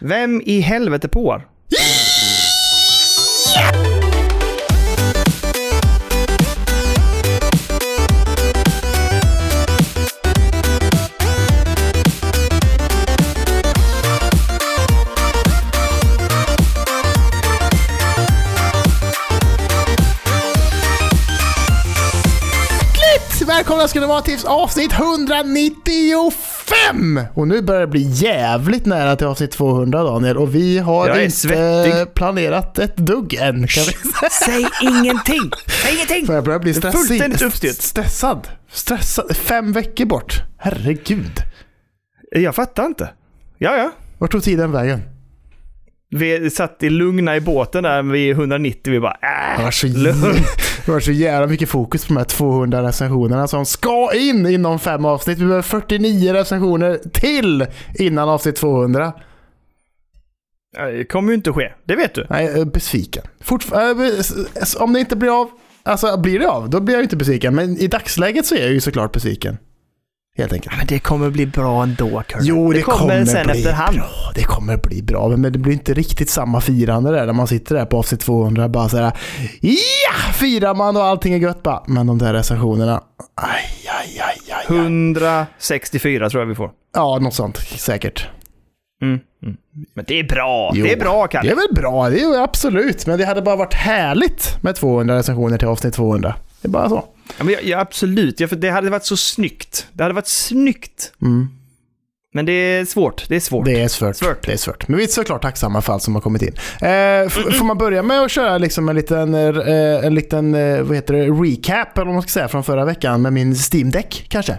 Vem i helvete påar? Välkomna ska ni vara till avsnitt 195! Och nu börjar det bli jävligt nära till avsnitt 200 Daniel och vi har inte svettig. planerat ett dugg än. Säg ingenting! Säg ingenting! För jag börjar bli stressig. fullständigt uppstyrt. Stressad. Stressad. Fem veckor bort. Herregud. Jag fattar inte. Ja, ja. Vart tog tiden vägen? Vi satt i lugna i båten där vid 190. Vi bara Det äh, var, så, det var så jävla mycket fokus på de här 200 recensionerna som ska in inom fem avsnitt. Vi behöver 49 recensioner till innan avsnitt 200. Det kommer ju inte ske. Det vet du. Nej, jag är besviken. Fortfar- äh, om det inte blir av, alltså blir det av, då blir jag inte besviken. Men i dagsläget så är jag ju såklart besviken. Helt enkelt. Men det kommer bli bra ändå, Kurt. Jo, det, kommer, sen bli efterhand. bra. Det kommer bli bra, men det blir inte riktigt samma firande där när man sitter där på avsnitt 200 bara såhär Ja! Firar man och allting är gött bara. Men de där recensionerna, aj, aj, aj, aj, aj. 164 tror jag vi får. Ja, något sånt säkert. Mm. Mm. Men det är bra. Jo, det är bra, Kalle. Det är väl bra, det är absolut. Men det hade bara varit härligt med 200 recensioner till avsnitt 200. Det är bara så. Ja, men ja, absolut. Ja, för det hade varit så snyggt. Det hade varit snyggt. Mm. Men det är svårt. Det är svårt. Det är svårt. Svårt. Det är svårt. Men vi är såklart tacksamma för allt som har kommit in. Eh, får man börja med att köra liksom en liten, eh, en liten eh, vad heter det, recap eller vad man ska säga från förra veckan med min Steam Deck kanske?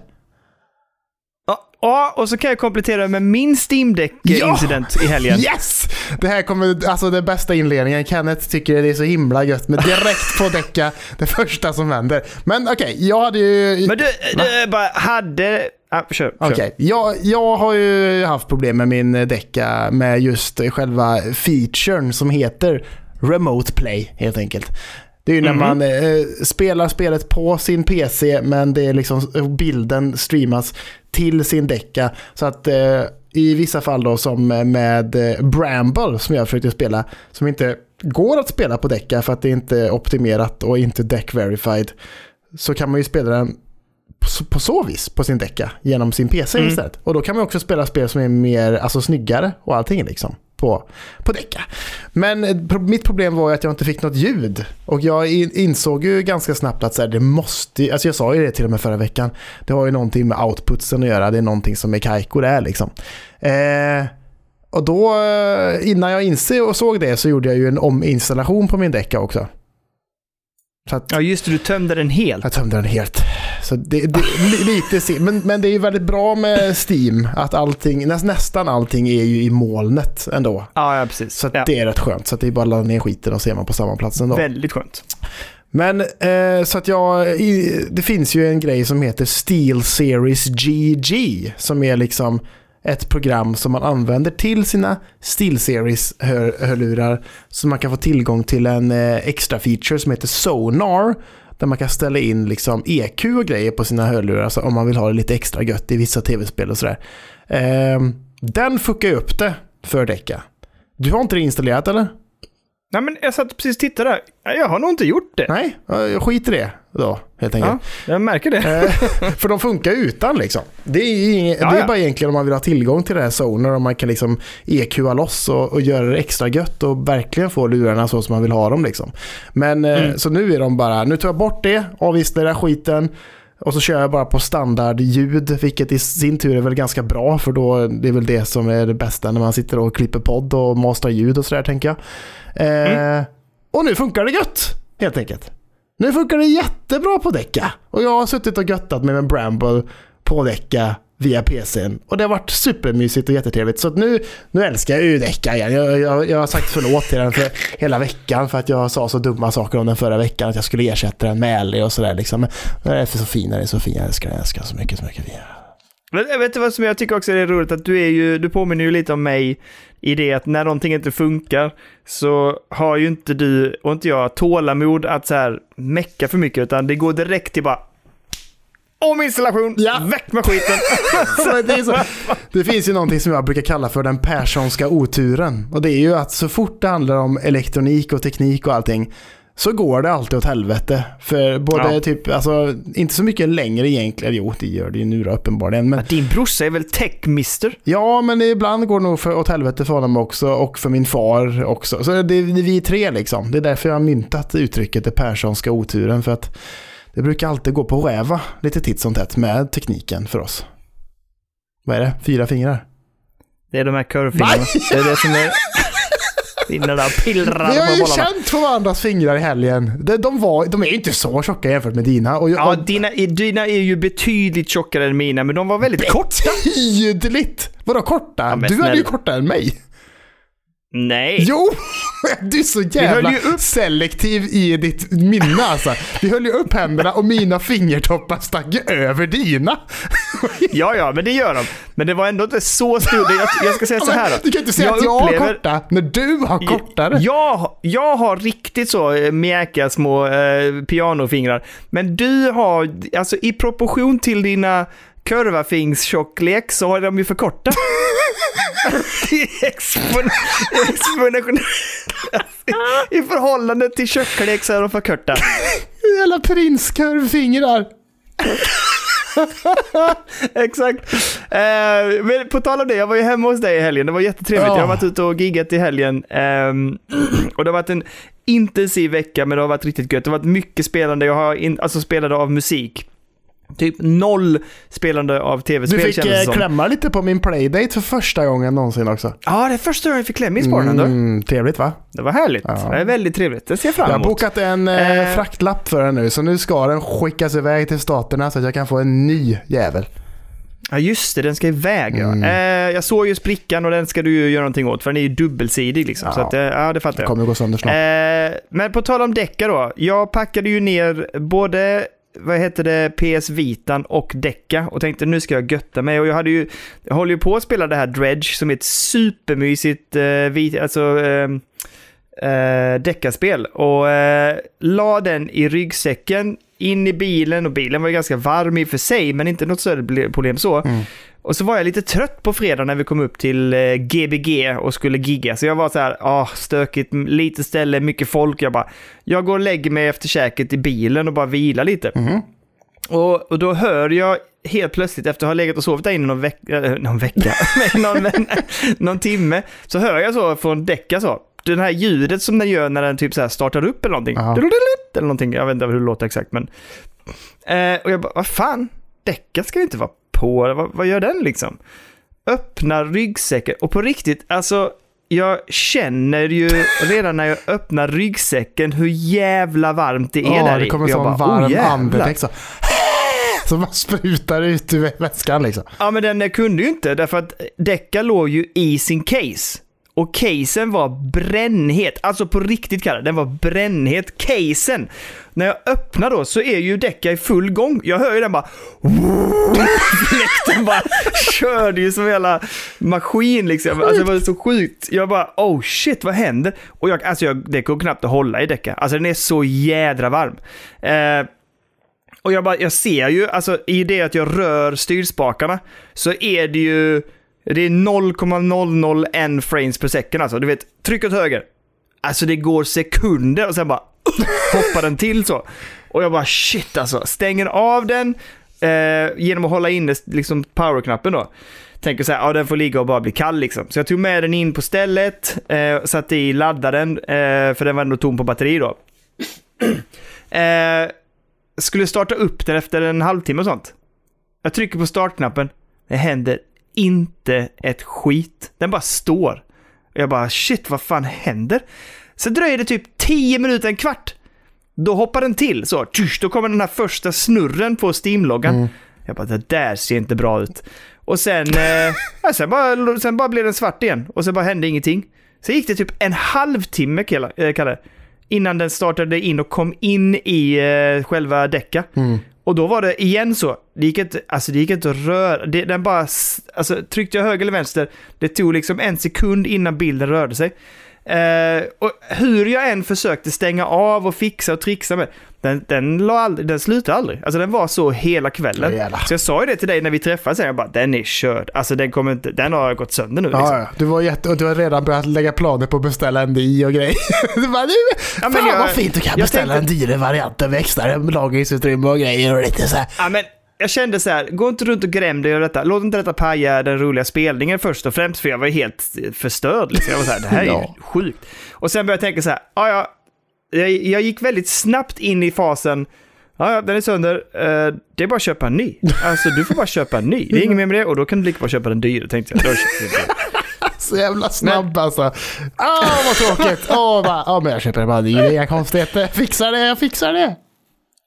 Ja, ja, och så kan jag komplettera med min Steam Deck-incident i helgen. Yes! Det här kommer, alltså den bästa inledningen. Kenneth tycker det är så himla gött med direkt på däcka det första som händer. Men okej, jag hade ju... Men du, du bara hade... Ja, kör. kör. Okej, jag, jag har ju haft problem med min däcka med just själva featuren som heter Remote Play helt enkelt. Det är ju när Mhm. man eh, spelar spelet på sin PC men det är liksom bilden streamas till sin däcka. Så att eh, i vissa fall då som med eh, Bramble som jag försökte spela som inte går att spela på däcka för att det inte är optimerat och inte deck verified. Så kan man ju spela den på, så vis på sin däcka genom sin PC Mm. istället. Och då kan man också spela spel som är mer alltså, snyggare och allting liksom på, på däcka. Men eh, mitt problem var ju att jag inte fick något ljud. Och jag in, insåg ju ganska snabbt att så här, det måste, alltså jag sa ju det till och med förra veckan, det har ju någonting med outputsen att göra, det är någonting som är kajko det är liksom. Eh, och då, eh, innan jag insåg och såg det så gjorde jag ju en ominstallation på min däcka också. Så att Ja, just det. Du tömde den helt. jag tömde den helt. Så det, det, li- lite men, men det är ju väldigt bra med Steam att allting, näs, nästan allting är ju i molnet ändå. Ja, ja precis. Så ja. det är rätt skönt. Så att det är bara att ladda ner skiten och ser man på samma plats ändå. Väldigt skönt. Men eh, så att jag, i, det finns ju en grej som heter Steel Series GG som är liksom ett program som man använder till sina Steel Series-hörlurar så man kan få tillgång till en eh, extra feature som heter Sonar där man kan ställa in liksom EQ och grejer på sina hörlurar alltså om man vill ha det lite extra gött i vissa tv-spel och sådär. Eh, den fuckar ju upp det för Deca. Du har inte det installerat eller? Nej, men jag satt precis och tittade Jag har nog inte gjort det. Nej, jag skiter i det då helt enkelt. Ja, jag märker det. Eh, för de funkar utan liksom. Det är, inget, det är bara egentligen om man vill ha tillgång till det här Sonar och man kan liksom EQa loss och, och göra det extra gött och verkligen få lurarna så som man vill ha dem liksom. Men eh, Mm. så nu är de bara, nu tar jag bort det, avinstallerar skiten och så kör jag bara på standardljud, vilket i sin tur är väl ganska bra för då det är väl det som är det bästa när man sitter och klipper podd och mastrar ljud och sådär tänker jag. Eh, Mm. Och nu funkar det gött, helt enkelt. Nu funkar det jättebra på däcka. Och jag har suttit och göttat med en Bramble på däcka via PCn. Och det har varit supermysigt och jättetrevligt. Så att nu, nu älskar jag ju Decca igen. Jag, jag, jag har sagt förlåt till den för hela veckan för att jag sa så dumma saker om den förra veckan. Att jag skulle ersätta den med Ellie och sådär liksom. Men den är så fin, den är så fin. Jag älskar den, jag älskar den så mycket, så mycket. Men jag vet du vad som jag tycker också är roligt? Att du är ju, du påminner ju lite om mig i det att när någonting inte funkar så har ju inte du och inte jag tålamod att så här mecka för mycket utan det går direkt till bara Ominstallation, Ja. väck med skiten. Det, så, det finns ju någonting som jag brukar kalla för den Perssonska oturen. Och det är ju att så fort det handlar om elektronik och teknik och allting så går det alltid åt helvete. För både Ja. typ, alltså inte så mycket längre egentligen. Jo, det gör det ju nu då uppenbarligen. Men, Din brorsa är väl techmister? ja, men ibland går det nog för, åt helvete för honom också och för min far också. Så det, det är vi tre liksom. Det är därför jag har myntat uttrycket den Perssonska oturen. För att det brukar alltid gå på räva lite titt som tätt med tekniken för oss. Vad är det? Fyra fingrar? Det är de här kurvfingrarna. Det är det som är... Inne där pillrar Vi har ju bollarna. känt på varandras fingrar i helgen. De, de, var, de är ju inte så tjocka jämfört med dina. Och, Ja, och dina, dina är ju betydligt tjockare än mina, men de var väldigt korta. tydligt! Vadå korta? Ja, du hade ju snälla. kortare än mig. Nej. Jo! Du är så jävla selektiv i ditt minne alltså. Vi höll ju upp händerna och mina fingertoppar stack ju över dina. Ja, ja, men det gör de. Men det var ändå inte så stort. Jag, jag ska säga så här då. Du kan inte säga att jag har korta när du har kortare. Jag, jag har riktigt så eh, mjäkiga små eh, pianofingrar. Men du har, alltså i proportion till dina kurvafingstjocklek så har de ju för korta. Det är expon- exponentiellt. I förhållande till tjocklek så är de för korta. Jävla prinskurvfingrar. Exakt. Eh, men på tal om det, jag var ju hemma hos dig i helgen. Det var jättetrevligt. Ja. Jag har varit ute och giggat i helgen. Ehm, och det har varit en intensiv vecka, men det har varit riktigt gött. Det har varit mycket spelande. Jag har in, alltså spelade av musik. Typ noll spelande av Du tv-spel fick kändes det eh, klämma lite på min playdate för första gången någonsin också. Ja, det är första gången jag fick kläm i spåren. Mm. Trevligt va? Det var härligt. Ja. Det är väldigt trevligt. Det ser jag fram Jag har emot. bokat en eh, Eh. fraktlapp för den nu, så nu ska den skickas iväg till staterna så att jag kan få en ny jävel. Ja, just det. Den ska iväg ja. Mm. Eh, jag såg ju sprickan och den ska du ju göra någonting åt, för den är ju dubbelsidig liksom. Ja. Så att, eh, ja, det fattar jag. kommer gå sönder snart. Eh, men på tal om däckar då. Jag packade ju ner både vad heter det, PS Vitan och Decca och tänkte nu ska jag götta mig. Och jag hade ju, jag håller ju på att spela det här Dredge som är ett supermysigt eh, vit, alltså, ehm, eh, eh, deckarspel. Och eh, la den i ryggsäcken, in i bilen och bilen var ju ganska varm i och för sig, men inte något större ble- problem så. Mm. Och så var jag lite trött på fredag när vi kom upp till eh, Gbg och skulle gigga. Så jag var så här, ah, stökigt, lite ställe, mycket folk. Jag bara, jag går och lägger mig efter käket i bilen och bara vilar lite. Mhm. Och, och då hör jag helt plötsligt, efter att ha legat och sovit där inne någon, veck äh, någon vecka, någon, någon timme, så hör jag så från däcka så. Det här ljudet som den gör när den typ så här startar upp eller någonting. Eller någonting, jag vet inte hur det låter exakt men. Eh, och jag bara, vad fan? Däcka ska ju inte vara på, vad, vad gör den liksom? Öppnar ryggsäcken och på riktigt, alltså jag känner ju redan när jag öppnar ryggsäcken hur jävla varmt det är Ja, där det i. kommer Jag bara, oh, varm jävlar. andedräkt så. Som man sprutar ut ur väskan liksom. Ja, men den kunde ju inte därför att däcka låg ju i sin case. Och casen var brännhet. Alltså på riktigt Kalle, den var brännhet. Casen! När jag öppnar då så är ju däcka i full gång. Jag hör ju den bara... Fläkten bara körde ju som en jävla maskin liksom. Alltså det var så sjukt. Jag bara oh shit vad händer? Och jag, alltså jag, det går knappt att hålla i däcka. Alltså den är så jädra varm. Eh, och jag, bara, jag ser ju, alltså i det att jag rör styrspakarna så är det ju, det är 0,001 frames per second alltså. Du vet, tryck åt höger. Alltså det går sekunder och sen bara hoppar den till så. Och jag bara shit alltså, stänger av den eh, genom att hålla inne liksom powerknappen då. Tänker så här, ja den får ligga och bara bli kall liksom. Så jag tog med den in på stället, eh, satte i laddaren, eh, för den var ändå tom på batteri då. eh, skulle starta upp den efter en halvtimme och sånt. Jag trycker på startknappen. Det händer inte ett skit. Den bara står. Jag bara shit, vad fan händer? Så dröjer det typ 10 minuter, en kvart. Då hoppar den till så. Tjush, då kommer den här första snurren på Steam-loggan. Jag bara, det där ser inte bra ut. Och sen, eh, ja, sen, bara, sen bara blev den svart igen. Och sen bara hände ingenting. Sen gick det typ en halvtimme, eh, Kalle innan den startade in och kom in i eh, själva däcka. Mm. Och då var det igen så. Det gick inte, alltså det gick inte att röra. Det, den bara, alltså tryckte jag höger eller vänster, det tog liksom en sekund innan bilden rörde sig. Eh, och hur jag än försökte stänga av och fixa och trixa med, den, den, la aldrig, den slutade aldrig. Alltså den var så hela kvällen. Jävlar. så jag sa ju det till dig när vi träffades, jag bara den är körd. Alltså den kommer inte, den har gått sönder nu. Ja, Liksom. ja. Du, var jätte, och du har redan börjat lägga planer på att beställa en dy och grejer. du bara, nu, Ja, fan jag- vad fint, du kan beställa tänkte- en dyrare variant med extra lagringsutrymme och grejer och lite så här. Ja, men jag kände så här, gå inte runt och gräm dig och detta. Låt inte detta paja den roliga spelningen först och främst, för jag var helt förstörd. Liksom. Jag var så här, det här är Ja. sjukt. Och sen började jag tänka så här, ja, ja, jag, jag gick väldigt snabbt in i fasen, ja, ja, den är sönder, eh, det är bara att köpa en ny. Alltså, du får bara köpa en ny. Det är inget mer med det, och då kan du lika bra köpa den dyra, tänkte jag. Jag. Så jävla snabb alltså. Åh, vad tråkigt. Åh, bara, ja, men jag köper bara en ny, det är inga konstigheter. Fixar det, jag fixar det.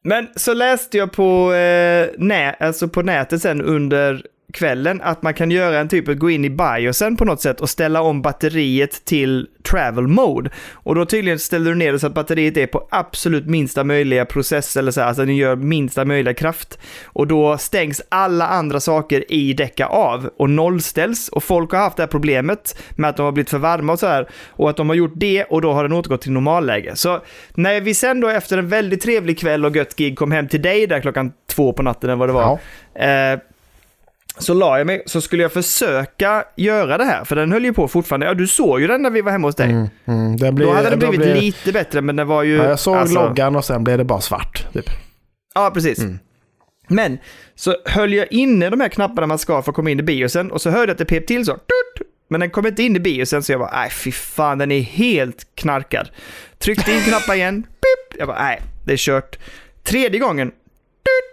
Men så läste jag på, eh, nä, alltså på nätet sen under kvällen att man kan göra en typ, gå in i biosen på något sätt och ställa om batteriet till travel mode. Och då tydligen ställer du ner det så att batteriet är på absolut minsta möjliga process, eller så här, alltså den gör minsta möjliga kraft. Och då stängs alla andra saker i däcka av och nollställs. Och folk har haft det här problemet med att de har blivit för varma och så här. Och att de har gjort det och då har den återgått till normalläge. Så när vi sen då efter en väldigt trevlig kväll och gött gig kom hem till dig där klockan två på natten eller vad det var. Eh, så la jag mig, så skulle jag försöka göra det här, för den höll ju på fortfarande. Ja, du såg ju den när vi var hemma hos dig. Mm, mm, det blir, Då hade då blivit blir- lite bättre, men det var ju... Ja, jag såg alltså- loggan och sen blev det bara svart. Typ. Ja, precis. Mm. Men så höll jag inne de här knapparna man ska för att komma in i biosen och så hörde jag att det pep till så. Men den kom inte in i biosen så jag bara, nej fy fan, den är helt knarkad. Tryckte in knappar igen, pip! Jag bara, nej, det är kört. Tredje gången!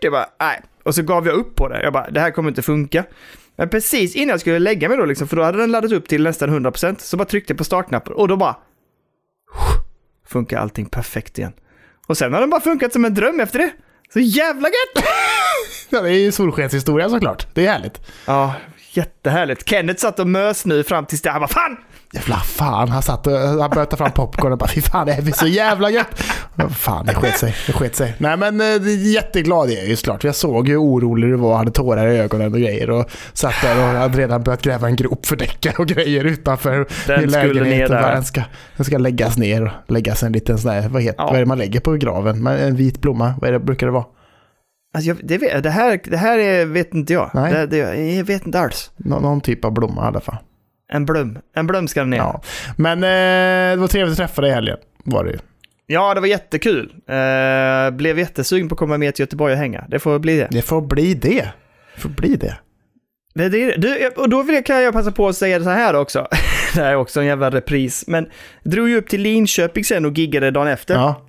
Jag bara, nej. Och så gav jag upp på det. Jag bara, det här kommer inte funka. Men precis innan jag skulle lägga mig då, liksom, för då hade den laddat upp till nästan 100%, så bara tryckte jag på startknappen och då bara funkar allting perfekt igen. Och sen har den bara funkat som en dröm efter det. Så jävla gött! Ja, det är ju solskenshistoria såklart. Det är härligt. Ja, jättehärligt. Kenneth satt och mös nu fram tills det. Han bara fan! Jävla fan, han satt och han började ta fram popcorn och bara fy fan det här blir så jävla gött. Fan, det sket sig. Det sket sig. Nej men eh, jätteglad är jag ju såklart. Jag såg hur orolig du var, hade tårar i ögonen och grejer och satt där och hade redan börjat gräva en grop för däckar och grejer utanför Den skulle lägenhet. ner och. Den ska, den ska läggas ner och läggas en liten sån här, vad, heter, Ja. vad är det man lägger på graven? En vit blomma, vad är det, brukar det vara? Alltså, jag, det, det, här, det här är, vet inte jag. Nej. Det, det, jag vet inte alls. Nå, någon typ av blomma i alla fall. En blom. En blom ska den ner. Ja. Ja. Men eh, det var trevligt att träffa dig i helgen. Var det ju. det var jättekul. Eh, blev jättesugen på att komma med till Göteborg och hänga. Det får bli det. Det får bli det. Det får bli det. det, det du, och då vill jag, kan jag passa på att säga det så här också. det här är också en jävla repris. Men drog ju upp till Linköping sen och giggade dagen efter. Ja.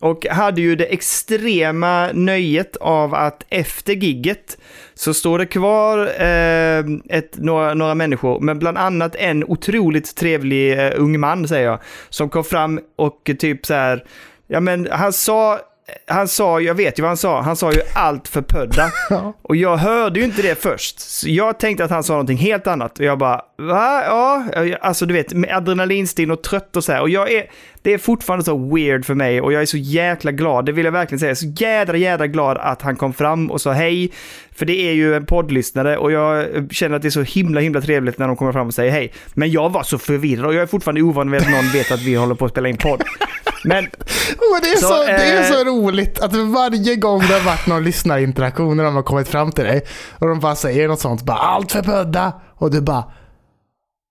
Och hade ju det extrema nöjet av att efter gigget så står det kvar eh, ett, några, några människor, men bland annat en otroligt trevlig eh, ung man, säger jag, som kom fram och typ så här, ja men han sa, han sa, jag vet ju vad han sa, han sa ju allt för pödda. Och jag hörde ju inte det först. Så jag tänkte att han sa någonting helt annat. Och jag bara, va? Ja, alltså du vet, med adrenalinstinn och trött och så här. Och jag är, det är fortfarande så weird för mig och jag är så jäkla glad, det vill jag verkligen säga. Så jädra, jädra glad att han kom fram och sa hej. För det är ju en poddlyssnare och jag känner att det är så himla, himla trevligt när de kommer fram och säger hej. Men jag var så förvirrad och jag är fortfarande ovan vid att någon vet att vi håller på att spela in podd. Men Men det, är så, Så, det är eh, så roligt att varje gång det har varit någon lyssnarinteraktion när de har kommit fram till dig och de bara säger något sånt, bara allt för pödda och du bara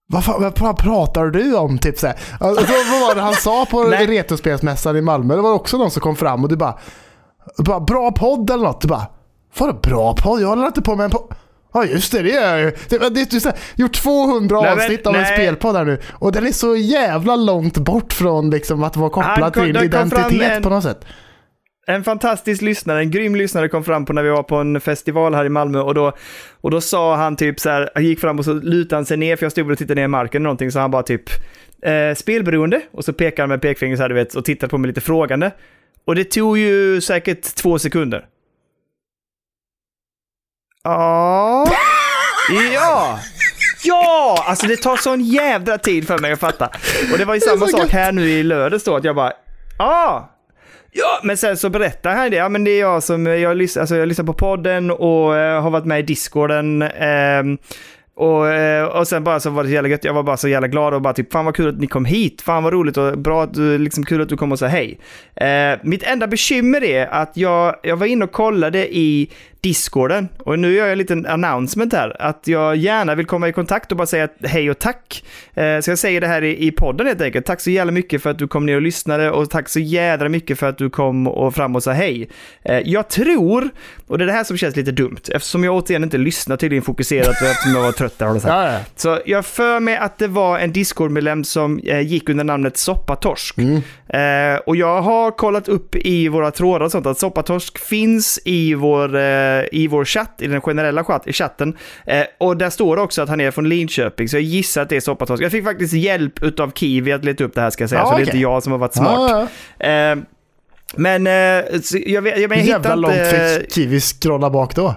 vad, fan, vad pra- pratar du om? Typ så här. Alltså, vad var det han sa på. Retrospelsmässan i Malmö? Det var också någon som kom fram och du bara, bara bra podd eller något. Du bara, vadå bra podd? Jag håller inte på med en podd. Ja just det, det gör jag ju. Det, det, det, det, gjort 200 Nej, men- avsnitt av en nej. spelpodd här nu. Och den är så jävla långt bort från liksom, att vara kopplad kom- till identitet en- på något sätt. En fantastisk lyssnare, en grym lyssnare kom fram på när vi var på en festival här i Malmö och då, och då sa han typ så här, han gick fram och så lutade han sig ner för jag stod och tittade ner i marken eller någonting så han bara typ eh, spelberoende och så pekade han med pekfingret så här du vet och tittade på mig lite frågande. Och det tog ju säkert två sekunder. Ja. Ja. Ja! Alltså det tar sån jävla tid för mig att fatta. Och det var ju samma sak här nu i lördags då, att jag bara, ja. Ja, men sen så berättar han det. Ja, men det är jag som, jag, lys- alltså, jag lyssnar på podden och eh, har varit med i discorden. ehm, Och, eh, och sen bara så var det så jävla gött. Jag var bara så jävla glad och bara typ, fan vad kul att ni kom hit. Fan vad roligt och bra att du, liksom kul att du kom och sa hej. Eh, mitt enda bekymmer är att jag, jag var inne och kollade i Discorden. Och nu gör jag en liten announcement här. Att jag gärna vill komma i kontakt och bara säga hej och tack. Eh, så jag säger det här i, i podden helt enkelt. Tack så jävla mycket för att du kom ner och lyssnade och tack så jädra mycket för att du kom och fram och sa hej. Eh, jag tror, och det är det här som känns lite dumt, eftersom jag återigen inte lyssnar tydligen fokuserat och eftersom jag var trött där. sagt. Ja, ja. Så jag för mig att det var en Discord-medlem som eh, gick under namnet Soppatorsk. Eh, och jag har kollat upp i våra trådar och sånt att Soppatorsk finns i vår, eh, i vår chatt, i den generella chatt, i chatten. Eh, och där står det också att han är från Linköping, så jag gissar att det är Soppatorsk. Jag fick faktiskt hjälp av Kiwi att leta upp det här ska jag säga, Ja, så det är inte jag som har varit smart. Eh, men eh, jag, vet- jag, men jag jävla långt inte... fick Kiwi scrolla bak då?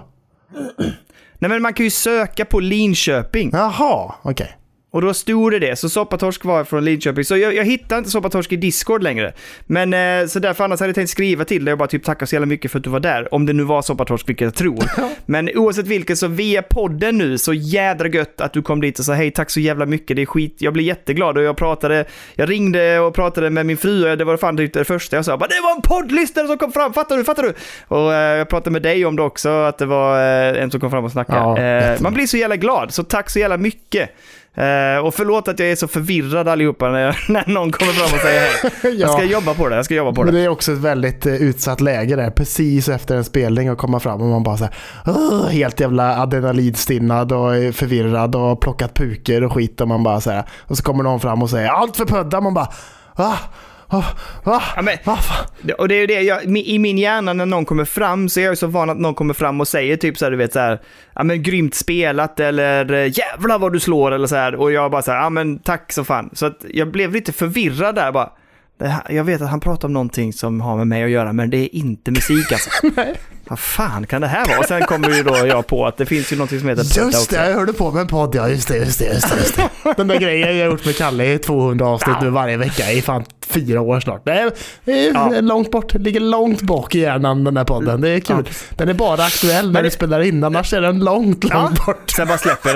Nej men man kan ju söka på Linköping. Jaha, okej. Och då stod det det, så Soppatorsk var från Lidköping. Så jag, jag hittade inte Soppatorsk i Discord längre. Men eh, så därför annars hade jag tänkt skriva till dig och bara typ tacka så jävla mycket för att du var där. Om det nu var Soppatorsk, vilket jag tror. Men oavsett vilket så via podden nu, så jädra gött att du kom dit och sa hej, tack så jävla mycket, det är skit. Jag blir jätteglad och jag pratade, jag ringde och pratade med min fru och det var fan typ det första jag sa. Bara, det var en poddlyssnare som kom fram, fattar du, fattar du? Och eh, jag pratade med dig om det också, att det var eh, en som kom fram och snackade. Ja, eh, man blir så jävla glad, så tack så jävla mycket. Eh, och förlåt att jag är så förvirrad allihopa när, jag, när någon kommer fram och säger hej. Jag ska jobba på det, jag ska jobba på Men det. det är också ett väldigt eh, utsatt läge där, precis efter en spelning och komma fram och man bara så här, "Åh", helt jävla adrenalinstinnad och är förvirrad och har plockat puker och skit och man bara så här, och så kommer någon fram och säger allt för pödda, man bara va? Va? Ja, men, det- och det är ju det, jag, i min hjärna när någon kommer fram så är jag så van att någon kommer fram och säger typ så här, du vet så här, ja men grymt spelat eller eh, jävlar vad du slår eller så här. Och jag bara så här, ja men tack så fan. Så att jag blev lite förvirrad där bara. Jag vet att han pratar om någonting som har med mig att göra, men det är inte musik alltså. Vad fan kan det här vara? Och sen kommer ju då jag på att det finns ju någonting som heter Just det, också. jag hörde på med en podd, ja just det, just det, just det. Just det. Den där grejen jag har gjort med Kalle i 200 avsnitt nu varje vecka i fan fyra år snart. Det är, det är Ja. långt bort, det ligger långt bak i hjärnan den där podden. Det är kul. Den är bara aktuell när Men du det- spelar in, annars är den långt, Ja. långt bort. Sen bara släpper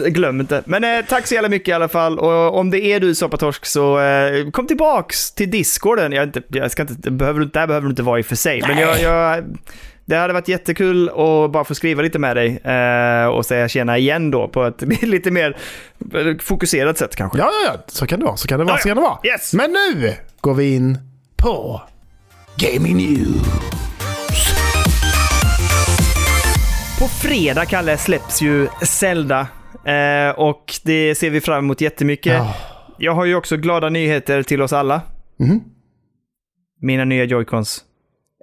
det. Glöm inte. Men eh, tack så jävla mycket i alla fall. Och om det är du Soppatorsk så eh, kom tillbaks till Discorden. Jag, inte, jag ska inte, det behöver, där behöver du inte vara i och för sig. Men jag, jag, det hade varit jättekul att bara få skriva lite med dig eh, och säga tjena igen då på ett lite mer fokuserat sätt kanske. Ja, ja, så kan det vara, så kan det vara, så kan det vara. Yes! Men nu går vi in på Gaming News. På fredag, Kalle, släpps ju Zelda. Eh, och det ser vi fram emot jättemycket. Ja. Jag har ju också glada nyheter till oss alla. Mhm. Mina nya Joy-Cons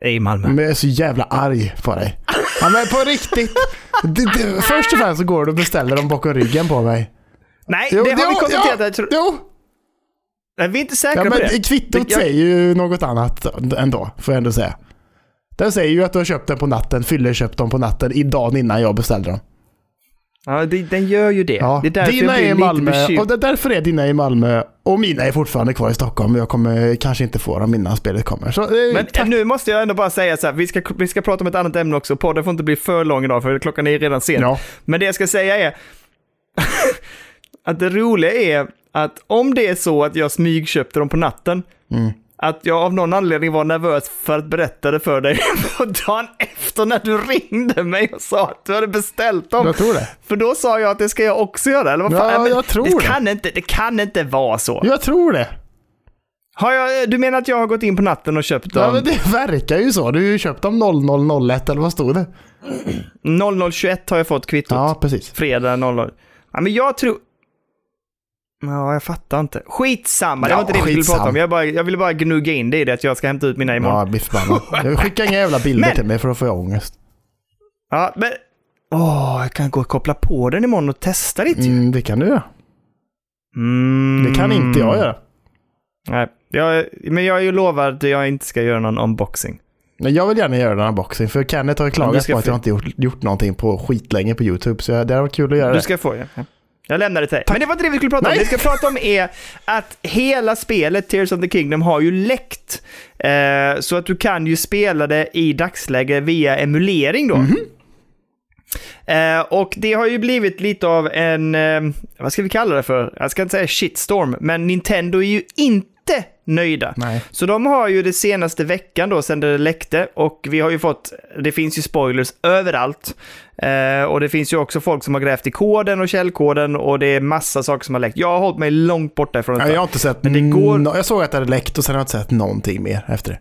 i Malmö. Men jag är så jävla arg på dig. Ja, men på riktigt. Det, det, först och främst så går du och beställer dem bakom ryggen på mig. Nej, Jo, det har vi jo, konstaterat. ja, Jag tror- Jo, Nej, vi är inte säkra ja, på men det. kvittot Det- jag- säger ju något annat ändå, får jag ändå säga. Den säger ju att du har köpt den på natten, fyller köpt dem på natten i dagen innan jag beställde dem. Ja, det, den gör ju det. Ja. Det är dina är i Malmö och det, därför är dina i Malmö och mina är fortfarande kvar i Stockholm. Jag kommer kanske inte få dem innan spelet kommer. Så, eh, Men tack. nu måste jag ändå bara säga så här, vi ska, vi ska prata om ett annat ämne också. Podden får inte bli för lång idag för klockan är redan sen. Ja. Men det jag ska säga är att det roliga är att om det är så att jag smygköpte dem på natten, Mm. Att jag av någon anledning var nervös för att berätta det för dig på dagen efter när du ringde mig och sa att du hade beställt dem. Jag tror det. För då sa jag att det ska jag också göra, eller vad fan? Ja, men jag tror det. det. Kan inte, det kan inte vara så. Jag tror det. Har jag, du menar att jag har gått in på natten och köpt Ja, dem? men det verkar ju så. Du har ju köpt dem 0001 eller vad stod det? 0021 har jag fått kvittot. Ja, precis. Fredag 00. Ja, men jag tror... Ja, jag fattar inte. Skitsamma, det Ja, var inte det vi skulle prata om. Jag, bara, jag ville bara gnugga in det i det att jag ska hämta ut mina imorgon. Ja, bli förbannad. Jag skickar inga jävla bilder Men- till mig för att få ångest. Ja, men... Åh, jag kan gå och koppla på den imorgon och testa lite. Mm. Mm, det kan du göra. Det kan inte jag göra. Nej, jag, men jag är ju lovad att jag inte ska göra någon unboxing. Men jag vill gärna göra den här boxing för Kenneth har ju du klagat på att jag inte gjort, gjort någonting på skitlänge på YouTube. Så jag- det har varit kul att göra Du det. ska få ja. Jag lämnar det till dig. Men det var inte det vi skulle prata om. Nej. Det vi ska prata om är att hela spelet Tears of the Kingdom har ju läckt. Eh, så att du kan ju spela det i dagsläge via emulering då. Mhm. Eh, och det har ju blivit lite av en, eh, vad ska vi kalla det för? Jag ska inte säga shitstorm, men Nintendo är ju inte nöjda. Nej. Så de har ju det senaste veckan då, sen det läckte, och vi har ju fått, det finns ju spoilers överallt. Eh, och det finns ju också folk som har grävt i koden och källkoden och det är massa saker som har läckt. Jag har hållit mig långt borta ifrån Ja, detta. jag har inte sett Men det går- Jag såg att det hade läckt och sen har jag inte sett någonting mer efter det.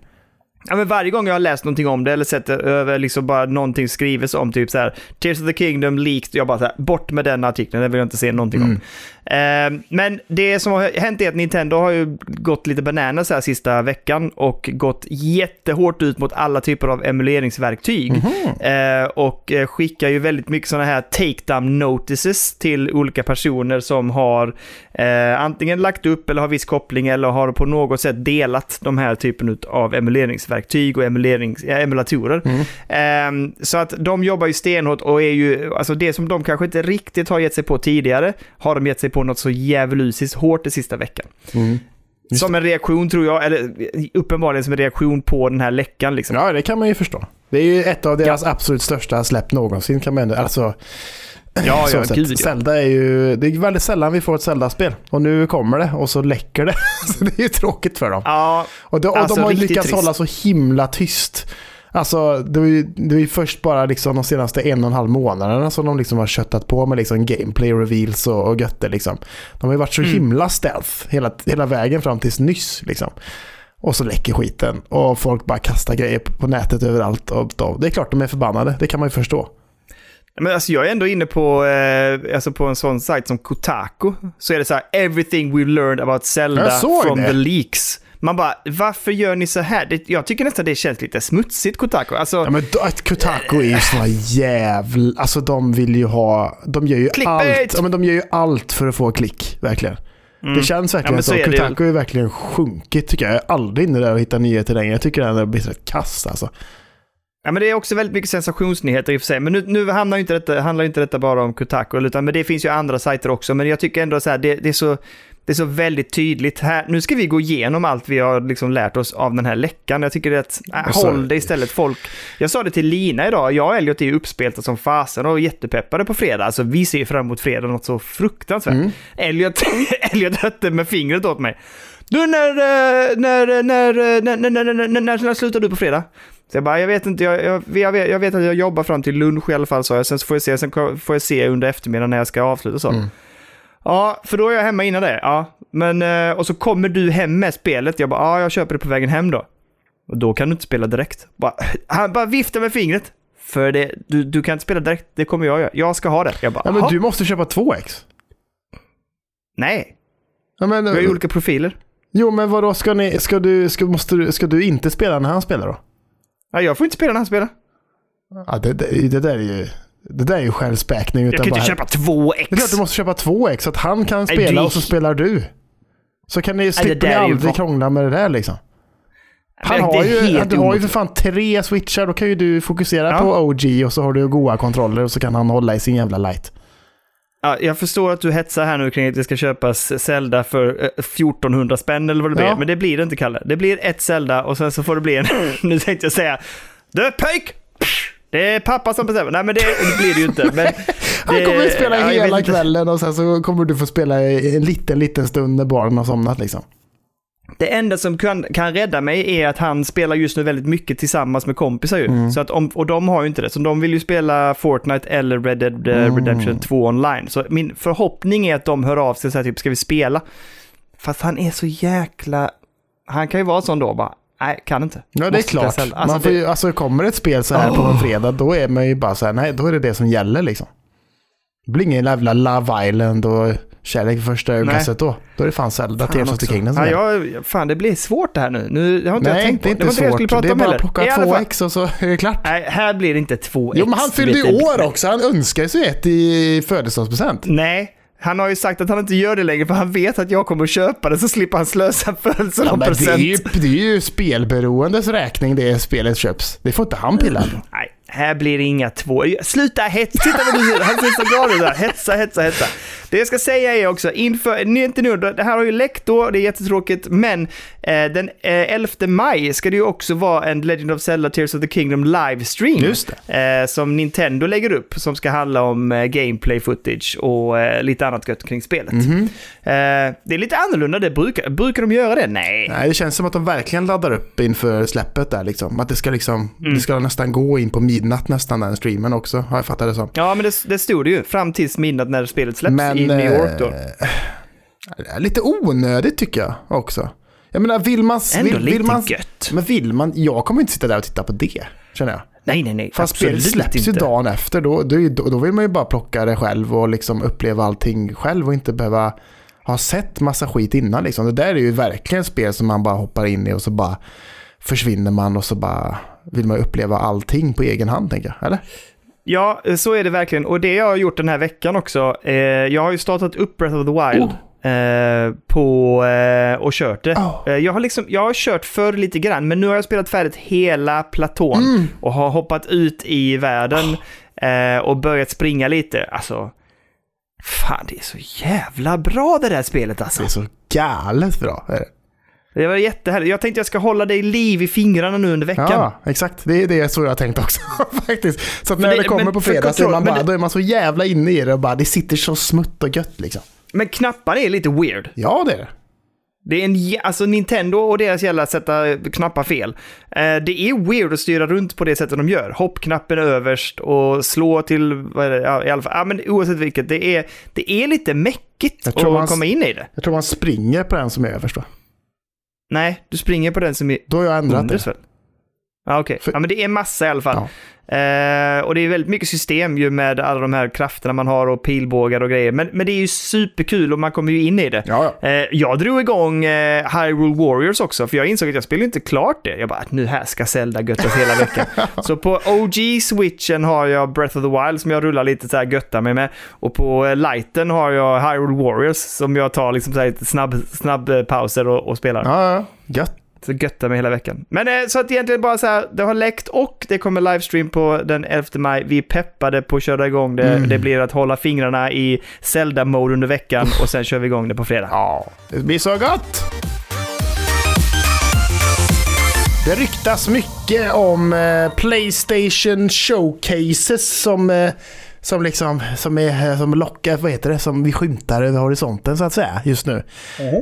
Ja, men varje gång jag har läst någonting om det eller sett det över liksom bara någonting skrivs om typ så här Tears of the Kingdom leaked, jag bara så här, bort med den artikeln, det vill jag inte se någonting om. Eh, men det som har hänt är att Nintendo har ju gått lite bananas här sista veckan och gått jättehårt ut mot alla typer av emuleringsverktyg. Eh, och eh, skickar ju väldigt mycket sådana här take-down notices till olika personer som har eh, antingen lagt upp eller har viss koppling eller har på något sätt delat de här typen av emuleringsverktyg och emulerings, ja, emulatorer. Eh, så att de jobbar ju stenhårt och är ju, alltså det som de kanske inte riktigt har gett sig på tidigare, har de gett sig på något så djävulusiskt hårt det sista veckan. Just Som en reaktion tror jag, eller uppenbarligen som en reaktion på den här läckan liksom. Ja, det kan man ju förstå. Det är ju ett av deras absolut största släpp någonsin kan man ändå, alltså Ja, ja, gud ja. Zelda är ju, det är väldigt sällan vi får ett Zelda-spel. Och nu kommer det och så läcker det. så det är ju tråkigt för dem. Ja, Och de, och Alltså, de har lyckats trist. hålla så himla tyst. Alltså, det var ju, det var ju först bara liksom de senaste en och en halv månaderna som de liksom har köttat på med liksom gameplay reveals och, och götte liksom. De har ju varit så Mm. himla stealth hela, hela vägen fram tills nyss liksom. Och så läcker skiten och folk bara kastar grejer på, på nätet överallt. Och, och, det är klart de är förbannade, det kan man ju förstå. Men alltså jag är ändå inne på, eh, alltså på en sån sajt som Kotaku. Så är det så här, everything we learned about Zelda from det. the leaks. Man bara, varför gör ni så här? Det, jag tycker nästan det känns lite smutsigt, Kotaku. Alltså, Ja men Kotaku är ju såna jävla... Alltså de vill ju ha... De gör ju Clickbait! allt. Ja men de gör ju allt för att få klick, verkligen. Det känns Mm. Ja, verkligen men så. så är det ju. Kotaku verkligen sjunkit tycker jag. Jag är aldrig inne där och hittar nyheter längre. Jag tycker den har blivit rätt kass alltså. Ja, men det är också väldigt mycket sensationsnyheter i och för sig. Men nu, nu handlar ju inte detta, handlar ju inte detta bara om Kotaku, utan men det finns ju andra sajter också. Men jag tycker ändå så här, det, det, är så, det är så väldigt tydligt. Här, nu ska vi gå igenom allt vi har liksom lärt oss av den här läckan. Jag tycker att, äh, håll det istället folk. Jag sa det till Lina idag, jag och Elliot är ju uppspelta som fasen och jättepeppade på fredag. Alltså vi ser fram emot fredag något så fruktansvärt. Mm. Elliot, Elliot hötte med fingret åt mig. Du, när, eh, när, när, när, när, när, när, när, när, när slutar du på fredag? Så jag bara, jag vet inte, jag, jag, jag, vet, jag vet att jag jobbar fram till lunch i alla fall, sa jag. Sen får jag se, sen får jag se under eftermiddagen när jag ska avsluta så. Mm. Ja, för då är jag hemma innan det. Ja, men eh, och så kommer du hem med spelet. Jag bara, ja, jag köper det på vägen hem då. Och då kan du inte spela direkt. Bara, han bara viftar med fingret. För det, du, du kan inte spela direkt, det kommer jag göra. Jag ska ha det. Jag bara, Ja men "Jaha." du måste köpa två ex. Nej, Ja, men, vi har ju olika profiler. Jo men vadå, ska, ni, ska, du, ska, måste du, ska du inte spela när han spelar då? Ja, jag får inte spela när han spelar. Ja, det, det, det där är ju... Det där är ju självspäkning. Jag kan inte bara- köpa två Det är klart ex. du måste köpa två ex så att han kan spela och så spelar du. Så kan ni, slipper ni aldrig krångla med det där liksom. Han har ju, du har ju för fan tre switchar, då kan ju du fokusera Ja. på OG och så har du goa kontroller och så kan han hålla i sin jävla light. Ja, jag förstår att du hetsar här nu kring att det ska köpas Zelda för eh, 1400 spänn eller vad det blir. Ja. Men det blir det inte, Kalle. Det blir ett Zelda och sen så får det bli en... nu tänkte jag säga... Du pöjk! Det är pappa som bestämmer. Nej, men det, det blir det ju inte. Men Han det- kommer ju spela ja, hela kvällen och sen så kommer du få spela en liten, liten stund när barnen har somnat liksom. Det enda som kan, kan rädda mig är att han spelar just nu väldigt mycket tillsammans med kompisar ju. Mm. Så att om, och de har ju inte det. Så de vill ju spela Fortnite eller Red Dead eh, Mm. Redemption 2 online. Så min förhoppning är att de hör av sig och säger typ, ska vi spela? Fast han är så jäkla... Han kan ju vara sån då bara, nej, kan inte. Ja, det är klart. Alltså, man får ju, alltså kommer ett spel så här på en fredag, då är man ju bara så här, nej, då är det det som gäller liksom. Det blir ingen jävla Love Island och kärlek vid första ögonkastet då. Då är det fan Zelda, Fan Tears of the. Kingdom som ja, jag, Fan, det blir svårt det här nu. nu det har inte jag Nej, tänkt på. det är inte var det jag skulle svårt. prata Det är bara heller. att plocka I två ex och så är det klart. Nej, här blir det inte två Jo, ex. men han fyllde ju år också. Han önskar sig ett i födelsedagspresent. Nej, han har ju sagt att han inte gör det längre för han vet att jag kommer att köpa det så slipper han slösa Ja, men det, är födelsedagspresent. ju, det är ju spelberoendes räkning det spelet köps. Det får inte han pilla på. Nej, här blir det inga två. Sluta hets! Titta vad du säger. Han ser så glad ut där. Hetsa, hetsa, hetsa. Det jag ska säga är också, inför, nu inte nu, det här har ju läckt då, det är jättetråkigt, men eh, den eh, 11 maj ska det ju också vara en Legend of Zelda Tears of the Kingdom livestream. Just Eh, som Nintendo lägger upp, som ska handla om eh, gameplay footage och eh, lite annat gött kring spelet. Mhm. Eh, det är lite annorlunda, det brukar, brukar de göra det? Nej. Nej, det känns som att de verkligen laddar upp inför släppet där liksom. Att det ska liksom, Mm. det ska nästan gå in på midnatt nästan den streamen också, har jag fattat det som. Ja, men det, det stod det ju, fram tills midnatt när spelet släpps Men, i New York då. eh, lite onödigt tycker jag också. Jag menar, vill man... Ändå vill, lite vill man, gött. Men vill man... Jag kommer inte sitta där och titta på det, känner jag. Nej, nej, nej. Fast spelet släpps ju inte. dagen efter, då, då, då, då vill man ju bara plocka det själv och liksom uppleva allting själv och inte behöva ha sett massa skit innan. Liksom. Det där är ju verkligen spel som man bara hoppar in i och så bara försvinner man och så bara vill man uppleva allting på egen hand, tänker jag. Eller? Ja, så är det verkligen. Och det jag har gjort den här veckan också, eh, jag har ju startat upp Breath of the Wild. Eh, på, eh, och kört det. Oh. Eh, jag, har liksom, jag har kört för lite grann, men nu har jag spelat färdigt hela platån Mm. och har hoppat ut i världen eh, och börjat springa lite. Alltså, fan det är så jävla bra det där spelet alltså. Det är så galet bra. är det. Det var jättehärligt. Jag tänkte jag ska hålla dig liv i fingrarna nu under veckan. Ja, exakt. Det är det så jag tänkt också faktiskt. Så när det, det- kommer på fredag så är man bara, det- då är man så jävla inne i det och bara, det sitter så smutt och gött liksom. Men knapparna är lite weird. Ja, det är det. Det är en, alltså Nintendo och deras jävla sätta knappar fel. Eh, det är weird att styra runt på det sättet de gör. Hoppknappen överst och slå till, vad är det, ja, i alla fall, ja, men oavsett vilket, det är, det är lite mäckigt att man- komma in i det. Jag tror man springer på den som är överst va? Nej, du springer på den som är Då har jag ändrat det. väl? Ja, okej. För- Ja, men det är massa i alla fall. Eh, och det är väldigt mycket system ju med alla de här krafterna man har och pilbågar och grejer. Men, men det är ju superkul och man kommer ju in i det. Ja, ja. Eh, jag drog igång eh, Hyrule Warriors också, för jag insåg att jag spelar inte klart det. Jag bara, nu här ska Zelda göttas hela veckan. så på OG-switchen har jag Breath of the Wild som jag rullar lite så här göttar mig med. Och på eh, lighten har jag Hyrule Warriors som jag tar liksom så här lite snabb, snabb eh, pauser och, och spelar. Ja, ja. Gött. Så göttar mig hela veckan. Men eh, så att egentligen bara så här, det har läckt och det kommer livestream på den 11 maj. Vi peppade på att köra igång det. Mm. Det blir att hålla fingrarna i Zelda-mode under veckan och sen kör vi igång det på fredag. Ja, det blir så gott! Det ryktas mycket om eh, Playstation Showcases som, eh, som, liksom, som, är, som lockar, vad heter det, som vi skymtar över horisonten så att säga just nu.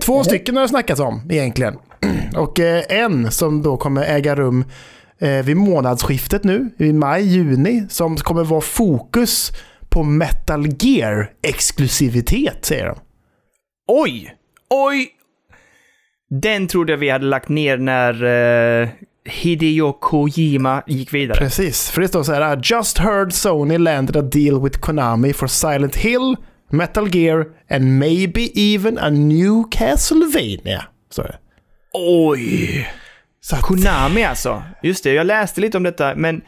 Två stycken har det snackats om egentligen. Och eh, en som då kommer äga rum eh, vid månadsskiftet nu, i maj, juni, som kommer vara fokus på Metal Gear exklusivitet säger de. Oj! Oj! Den trodde jag vi hade lagt ner när eh, Hideo Kojima gick vidare. Precis, för det står så här. Just heard Sony landed a deal with Konami for Silent Hill, Metal Gear and maybe even a new Castlevania. Så. Oj! Så att, Konami alltså. Just det, jag läste lite om detta, men...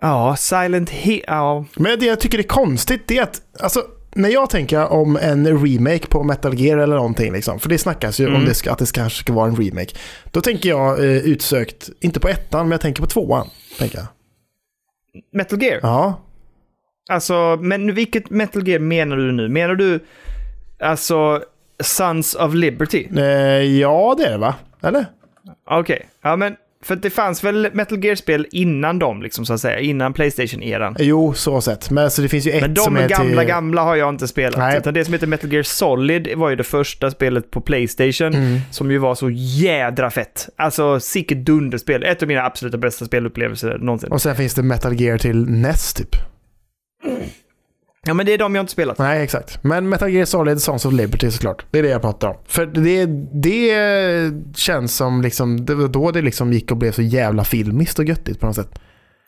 Ja, Silent Hill... Ja. men det jag tycker är konstigt det är att, alltså, när jag tänker om en remake på Metal Gear eller någonting, liksom, för det snackas ju om Mm. det ska, att det kanske ska vara en remake. Då tänker jag eh, utsökt, inte på ettan, men jag tänker på tvåan. Tänker jag. Metal Gear? Ja, Alltså, men vilket Metal Gear menar du nu? Menar du alltså Sons of Liberty? eh, ja det är det va? Eller? Okej, ja men för det fanns väl Metal Gear-spel innan dem, liksom så att säga, innan Playstation-eran. Jo, så sett. Men alltså, det finns ju ett Men som de är gamla, till... gamla har jag inte spelat. Nej. Utan det som heter Metal Gear Solid var ju det första spelet på Playstation. Mm. Som ju var så jädra fett. Alltså, sicket dunderspel. Ett av mina absoluta bästa spelupplevelser någonsin. Och sen finns det Metal Gear till NES typ. Ja, men det är de jag inte spelat. Nej, exakt. Men Metal Gear Solid Sons of Liberty såklart. Det är det jag pratar om. För det, det känns som liksom, det var då det liksom gick och blev så jävla filmiskt och göttigt på något sätt.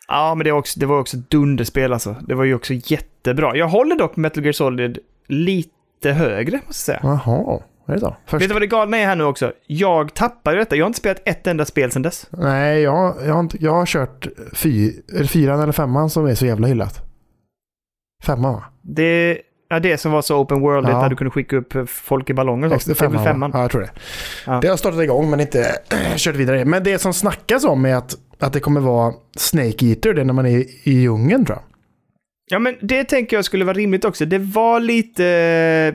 Ja, men det var också, det var också dunderspel alltså. Det var ju också jättebra. Jag håller dock Metal Gear Solid lite högre, måste jag säga. Jaha, är det så? Först... Vet du vad det galna är här nu också? Jag tappade detta. Jag har inte spelat ett enda spel sedan dess. Nej, jag, jag, har inte, jag har kört fy, fyran eller femman som är så jävla hyllat. Femman va? Det är det som var så open world Ja. där du kunde skicka upp folk i ballonger. och Det är väl femman. Ja, jag tror det. Ja. Det har startat igång men inte kört vidare. Men det som snackas om är att, att det kommer vara Snake Eater, det är när man är i djungeln tror jag. Ja, men det tänker jag skulle vara rimligt också. Det var lite,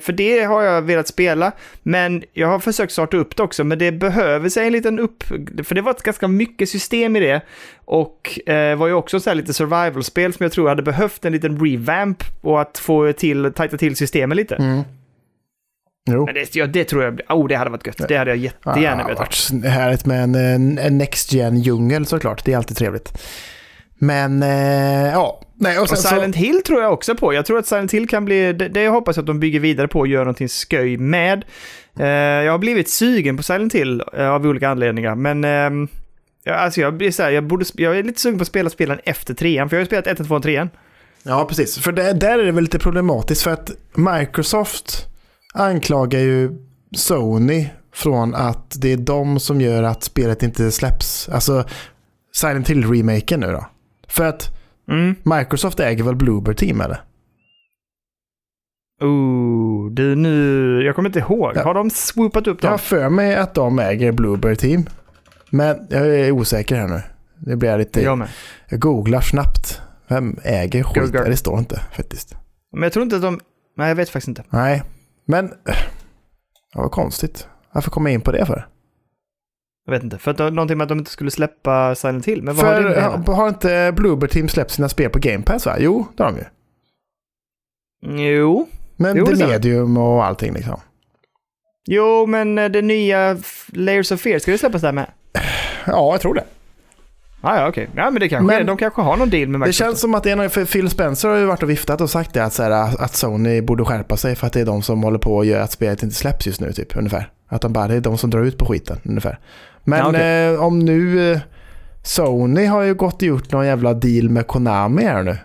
för det har jag velat spela, men jag har försökt starta upp det också, men det behöver sig en liten upp, för det var ett ganska mycket system i det. Och eh, var ju också så här lite survival-spel som jag tror hade behövt en liten revamp och att få till, tajta till systemen lite. Mm. Jo. Men det, ja, det tror jag, oh det hade varit gött. Det hade jag jättegärna det velat varit härligt med en, en, Next gen djungel såklart. Det är alltid trevligt. Men, eh, ja. Nej, och Och Silent Hill tror jag också på. Jag tror att Silent Hill kan bli, det, det jag hoppas att de bygger vidare på och gör någonting sköj med. Eh, jag har blivit sugen på Silent Hill eh, av olika anledningar, men ehm, ja, alltså jag, blir så här, jag, borde, jag är lite sugen på att spela spelen efter trean, för jag har ju spelat 1, 2 och 3 så, ja, precis. För det, där är det väl lite problematiskt för att Microsoft anklagar ju Sony från att det är de som gör att spelet inte släpps. Alltså Silent Hill-remaken nu då. För att Mm. Microsoft äger väl Bloober Team eller? Oh, du nu, jag kommer inte ihåg. Ja. Har de swoopat upp Jag har dem? för mig att de äger Bloober Team. Men jag är osäker här nu. Det blir jag lite... Jag med. Jag googlar snabbt. Vem äger skit? Google. Det står inte faktiskt. Men jag tror inte att de, nej jag vet faktiskt inte. Nej, men... Ja, vad konstigt. Varför kom jag in på det för? Jag vet inte, för att det någonting med att de inte skulle släppa Silent Hill. Men vad har det För med det har, inte Bloober Team släppt sina spel på Game Pass va? Jo, det har de ju. Jo, Men Jo, det det stämmer. medium och allting liksom. jo men eh, det nya Layers of Fear, ska det släppas där med? Ja, jag tror det. Ah, ja, okej. Ja, men det kanske Men- är. De kanske har någon deal med Det Microsoft. känns som att det någon, för Phil Spencer har ju varit och viftat och sagt det att, så här, att Sony borde skärpa sig för att det är de som håller på och gör att spelet inte släpps just nu typ ungefär. Att de bara, det är de som drar ut på skiten ungefär. Men Ja, okej. eh, om nu eh, Sony har ju gått och gjort någon jävla deal med Konami här nu.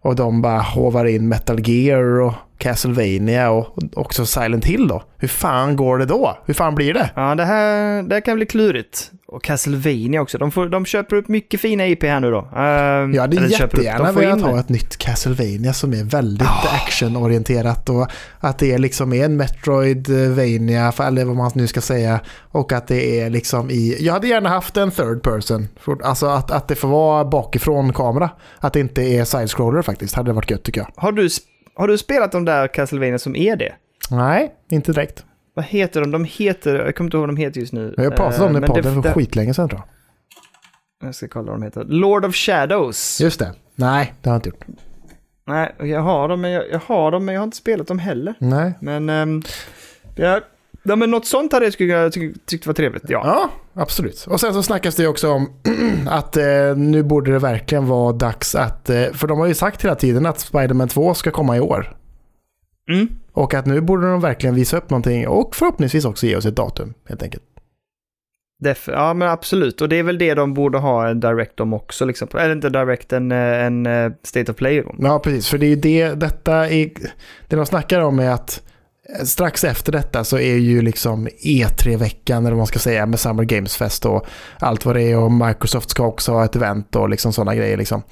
Och de bara hovar in Metal Gear och Castlevania och också Silent Hill då. Hur fan går det då? Hur fan blir det? Ja, det här, det här kan bli klurigt. Och Castlevania också. De, får, de köper upp mycket fina IP här nu då. Ehm, Jag hade eller köper upp, de jättegärna får velat ha det. ett nytt Castlevania som är väldigt Ah. actionorienterat och att det är liksom är en Metroidvania, eller vad man nu ska säga, och att det är liksom i... Jag hade gärna haft en third person, alltså att, att det får vara bakifrån kamera. Att det inte är side-scroller faktiskt, hade det varit gött tycker jag. Har du, har du spelat de där Castlevania som är det? Nej, inte direkt. Vad heter de? De heter, jag kommer inte ihåg vad de heter just nu. Jag pratat om Eh, det i men podden för skitlänge sedan tror jag. Jag ska kolla vad de heter. Lord of Shadows. Just det. Nej, det har jag inte gjort. Nej, jag har dem, men jag, jag har dem, men jag har inte spelat dem heller. Nej. Men, um, ja, ja, men något sånt hade jag tyckt, tyckt, tyckt var trevligt. Ja. Ja, absolut. Och sen så snackas det också om att eh, nu borde det verkligen vara dags att, eh, för de har ju sagt hela tiden att Spider-Man 2 ska komma i år. Mm. Och att nu borde de verkligen visa upp någonting och förhoppningsvis också ge oss ett datum helt enkelt. Def, ja, men absolut. Och det är väl det de borde ha en direct om också. Liksom. Eller inte direct, en, eh, en eh, state of play om. Ja, precis. För det är ju det, detta är, det de snackar om är att strax efter detta så är ju liksom E3-veckan, eller vad man ska säga, med Summer Games Fest och allt vad det är. Och Microsoft ska också ha ett event och liksom sådana grejer. Liksom.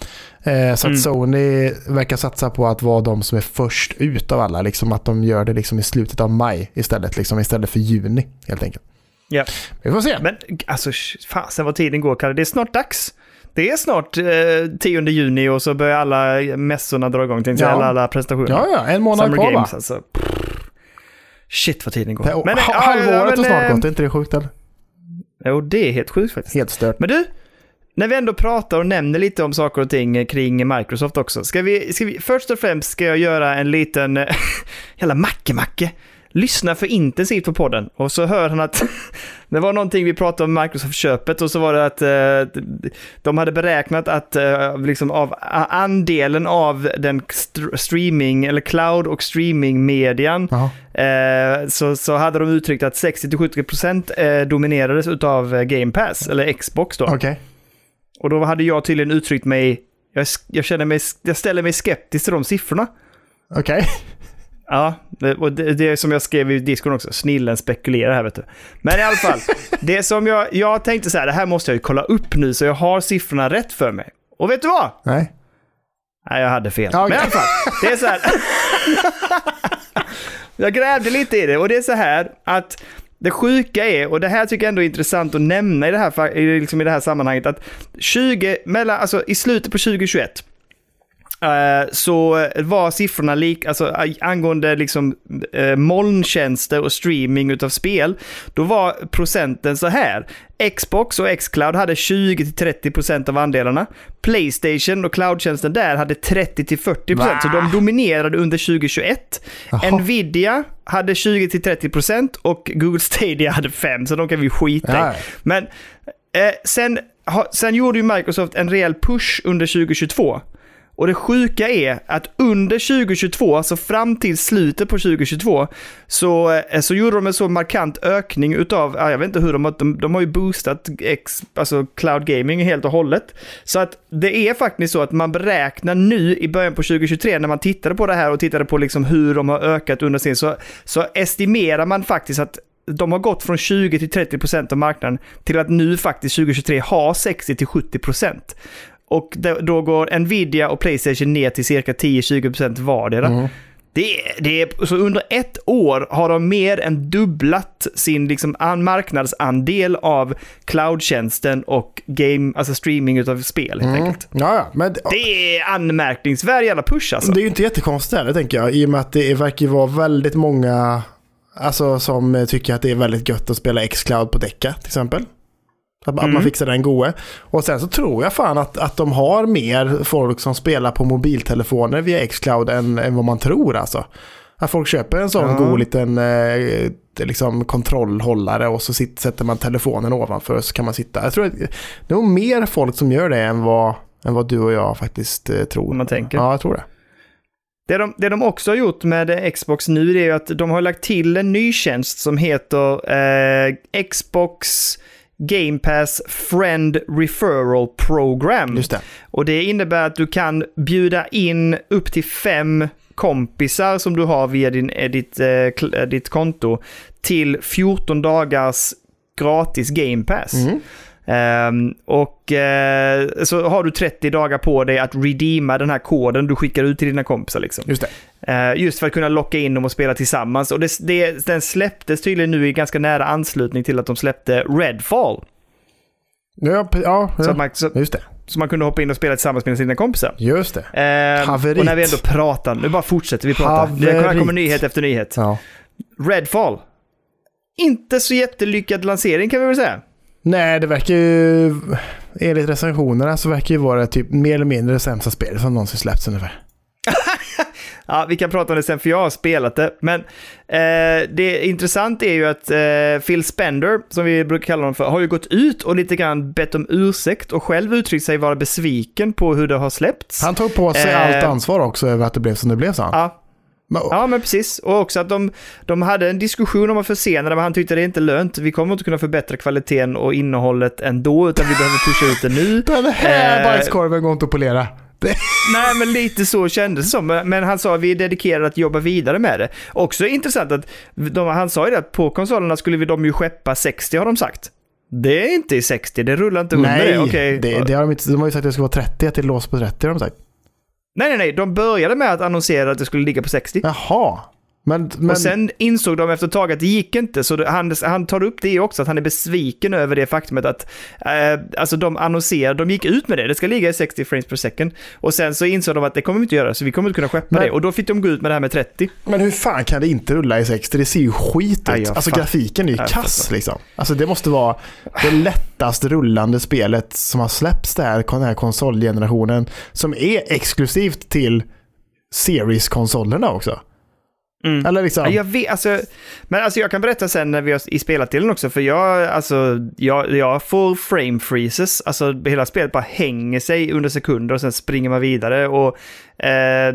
Eh, så Mm. att Sony verkar satsa på att vara de som är först ut av alla. Liksom att de gör det liksom i slutet av maj istället, liksom, istället för juni helt enkelt. Ja. Vi får se. Men alltså, fasen vad tiden går, Kalle. Det är snart dags. Det är snart eh, 10 juni och så börjar alla mässorna dra igång. Tänkte Ja. alla, alla prestationer. Ja, ja, en månad Summer kvar va? Games alltså. Shit vad tiden går. Men, Men, ha, halvåret har snart eh, gått, är inte det sjukt eller? Jo, det är helt sjukt faktiskt. Helt stört. Men du, när vi ändå pratar och nämner lite om saker och ting kring Microsoft också. Ska vi, ska vi, först och främst ska jag göra en liten, eh, jävla macke-macke. Lyssna för intensivt på podden och så hör han att det var någonting vi pratade om Microsoft-köpet och så var det att eh, de hade beräknat att eh, liksom av andelen av den st- streaming eller cloud och streaming-median. Eh, så, så hade de uttryckt att 60-70% eh, dominerades utav eh, Game Pass, eller Xbox då. Okej. Och då hade jag tydligen uttryckt mig, jag, jag känner mig, jag ställer mig skeptisk till de siffrorna. Okej. Ja, det, och det, det är som jag skrev i diskon också, snillen spekulerar här vet du. Men i alla fall, det som jag, jag tänkte så här, det här måste jag ju kolla upp nu så jag har siffrorna rätt för mig. Och vet du vad? Nej. Nej, jag hade fel. Okej. Men i alla fall, det är så här. jag grävde lite i det och det är så här att det sjuka är, och det här tycker jag ändå är intressant att nämna i det här, liksom i det här sammanhanget, att 20, mellan, alltså i slutet på 2021 eh, så var siffrorna lik, alltså eh, angående liksom eh, molntjänster och streaming utav spel, då var procenten så här. Xbox och Xcloud hade 20-30% av andelarna. Playstation och cloudtjänsten där hade 30-40%, Va? så de dominerade under 2021. Jaha. Nvidia hade 20-30% och Google Stadia hade 5%, så de kan vi skita i. Ja. Men eh, sen, ha, sen gjorde ju Microsoft en rejäl push under 2022. Och det sjuka är att under 2022, alltså fram till slutet på 2022, så, eh, så gjorde de en så markant ökning utav, jag vet inte hur de har, de, de har ju boostat X, alltså cloud gaming helt och hållet. Så att det är faktiskt så att man beräknar nu i början på 2023, när man tittade på det här och tittade på liksom hur de har ökat under sin, så, så estimerar man faktiskt att de har gått från 20 till 30 procent av marknaden till att nu faktiskt 2023 ha 60 till 70 procent. Och då, går Nvidia och Playstation ner till cirka 10-20 procent vardera. Mm. Det, det är, så under ett år har de mer än dubblat sin liksom an, marknadsandel av cloudtjänsten och game, alltså streaming utav spel helt Mm. enkelt. Ja, ja, men det, är anmärkningsvärd jävla push alltså. det är ju inte jättekonstigt heller tänker jag. I och med att det verkar vara väldigt många alltså, som tycker att det är väldigt gött att spela X-Cloud på Decca till exempel. Att, att man Mm. fixar den goe. Och sen så tror jag fan att, att de har mer folk som spelar på mobiltelefoner via X-Cloud än, än vad man tror alltså. Att folk köper en sån Ja. god liten eh, liksom kontrollhållare och så sitter, sätter man telefonen ovanför så kan man sitta. Jag tror att det är nog mer folk som gör det än vad, än vad du och jag faktiskt eh, tror. Man tänker. Ja, jag tror det. Det de, det de också har gjort med Xbox nu är att de har lagt till en ny tjänst som heter eh, Xbox Game Pass Friend Referral Program. Just det. Och det innebär att du kan bjuda in upp till fem kompisar som du har via din, eh, ditt, eh, eh, ditt konto till 14 dagars gratis Game Pass. Mm. Ehm, och eh, så har du 30 dagar på dig att redeema den här koden du skickar ut till dina kompisar. Liksom. Just det. Eh, just för att kunna locka in dem och spela tillsammans. Och det, det, den släpptes tydligen nu i ganska nära anslutning till att de släppte Redfall. Ja, ja, Så, ja. att man, så, just det. så man kunde hoppa in och spela tillsammans med sina kompisar. Just det. Eh, Haverit. och när vi ändå pratar, nu bara fortsätter vi prata. Det kommer nyhet efter nyhet. Ja. Redfall. Inte så jättelyckad lansering kan vi väl säga. Nej, det verkar ju... Enligt recensionerna så verkar ju vara typ mer eller mindre det sämsta spelet som någonsin släppts ungefär. Ja, vi kan prata om det sen för jag har spelat det. Men eh, det intressant är ju att eh, Phil Spender, som vi brukar kalla honom för, har ju gått ut och lite grann bett om ursäkt och själv uttryckt sig vara besviken på hur det har släppts. Han tog på sig Eh. allt ansvar också över att det blev som det blev, sa han. Ja, Ja, men precis. Och också att de, de hade en diskussion om att försena det, men han tyckte det är inte lönt. Vi kommer inte kunna förbättra kvaliteten och innehållet ändå, utan vi behöver pusha ut det nu. Den här Eh. bajskorven går inte att polera. Det, Nej, men lite så kändes det som. Men han sa att vi är dedikerade att jobba vidare med det. Också intressant att de, han sa ju det att på konsolerna skulle vi de ju skeppa 60 har de sagt. Det är inte i 60, det rullar inte under nej, det. Okej. det, det har de, inte, de har ju sagt att det ska vara 30, att det är lås på 30 har de sagt. nej, nej, nej. De började med att annonsera att det skulle ligga på 60. Jaha. Men, men Och sen insåg de efter ett tag att det gick inte, så det, han, han tar upp det också, att han är besviken över det faktumet att eh, alltså de annonserade, de gick ut med det, det ska ligga i 60 frames per second. Och sen så insåg de att det kommer vi inte göra, så vi kommer inte kunna skeppa Nej. det. Och då fick de gå ut med det här med 30. Men hur fan kan det inte rulla i 60? Det ser ju skit ut. Jag alltså fatt- grafiken är ju kass liksom. Alltså det måste vara det lättast rullande spelet som har släppts där, den här konsolgenerationen. Som är exklusivt till Series-konsolerna också. Mm. Eller liksom... Ja, jag vet, alltså, men alltså jag kan berätta sen när vi har i spelatdelen också, för jag, alltså, jag, jag får frame freezes, alltså hela spelet bara hänger sig under sekunder och sen springer man vidare och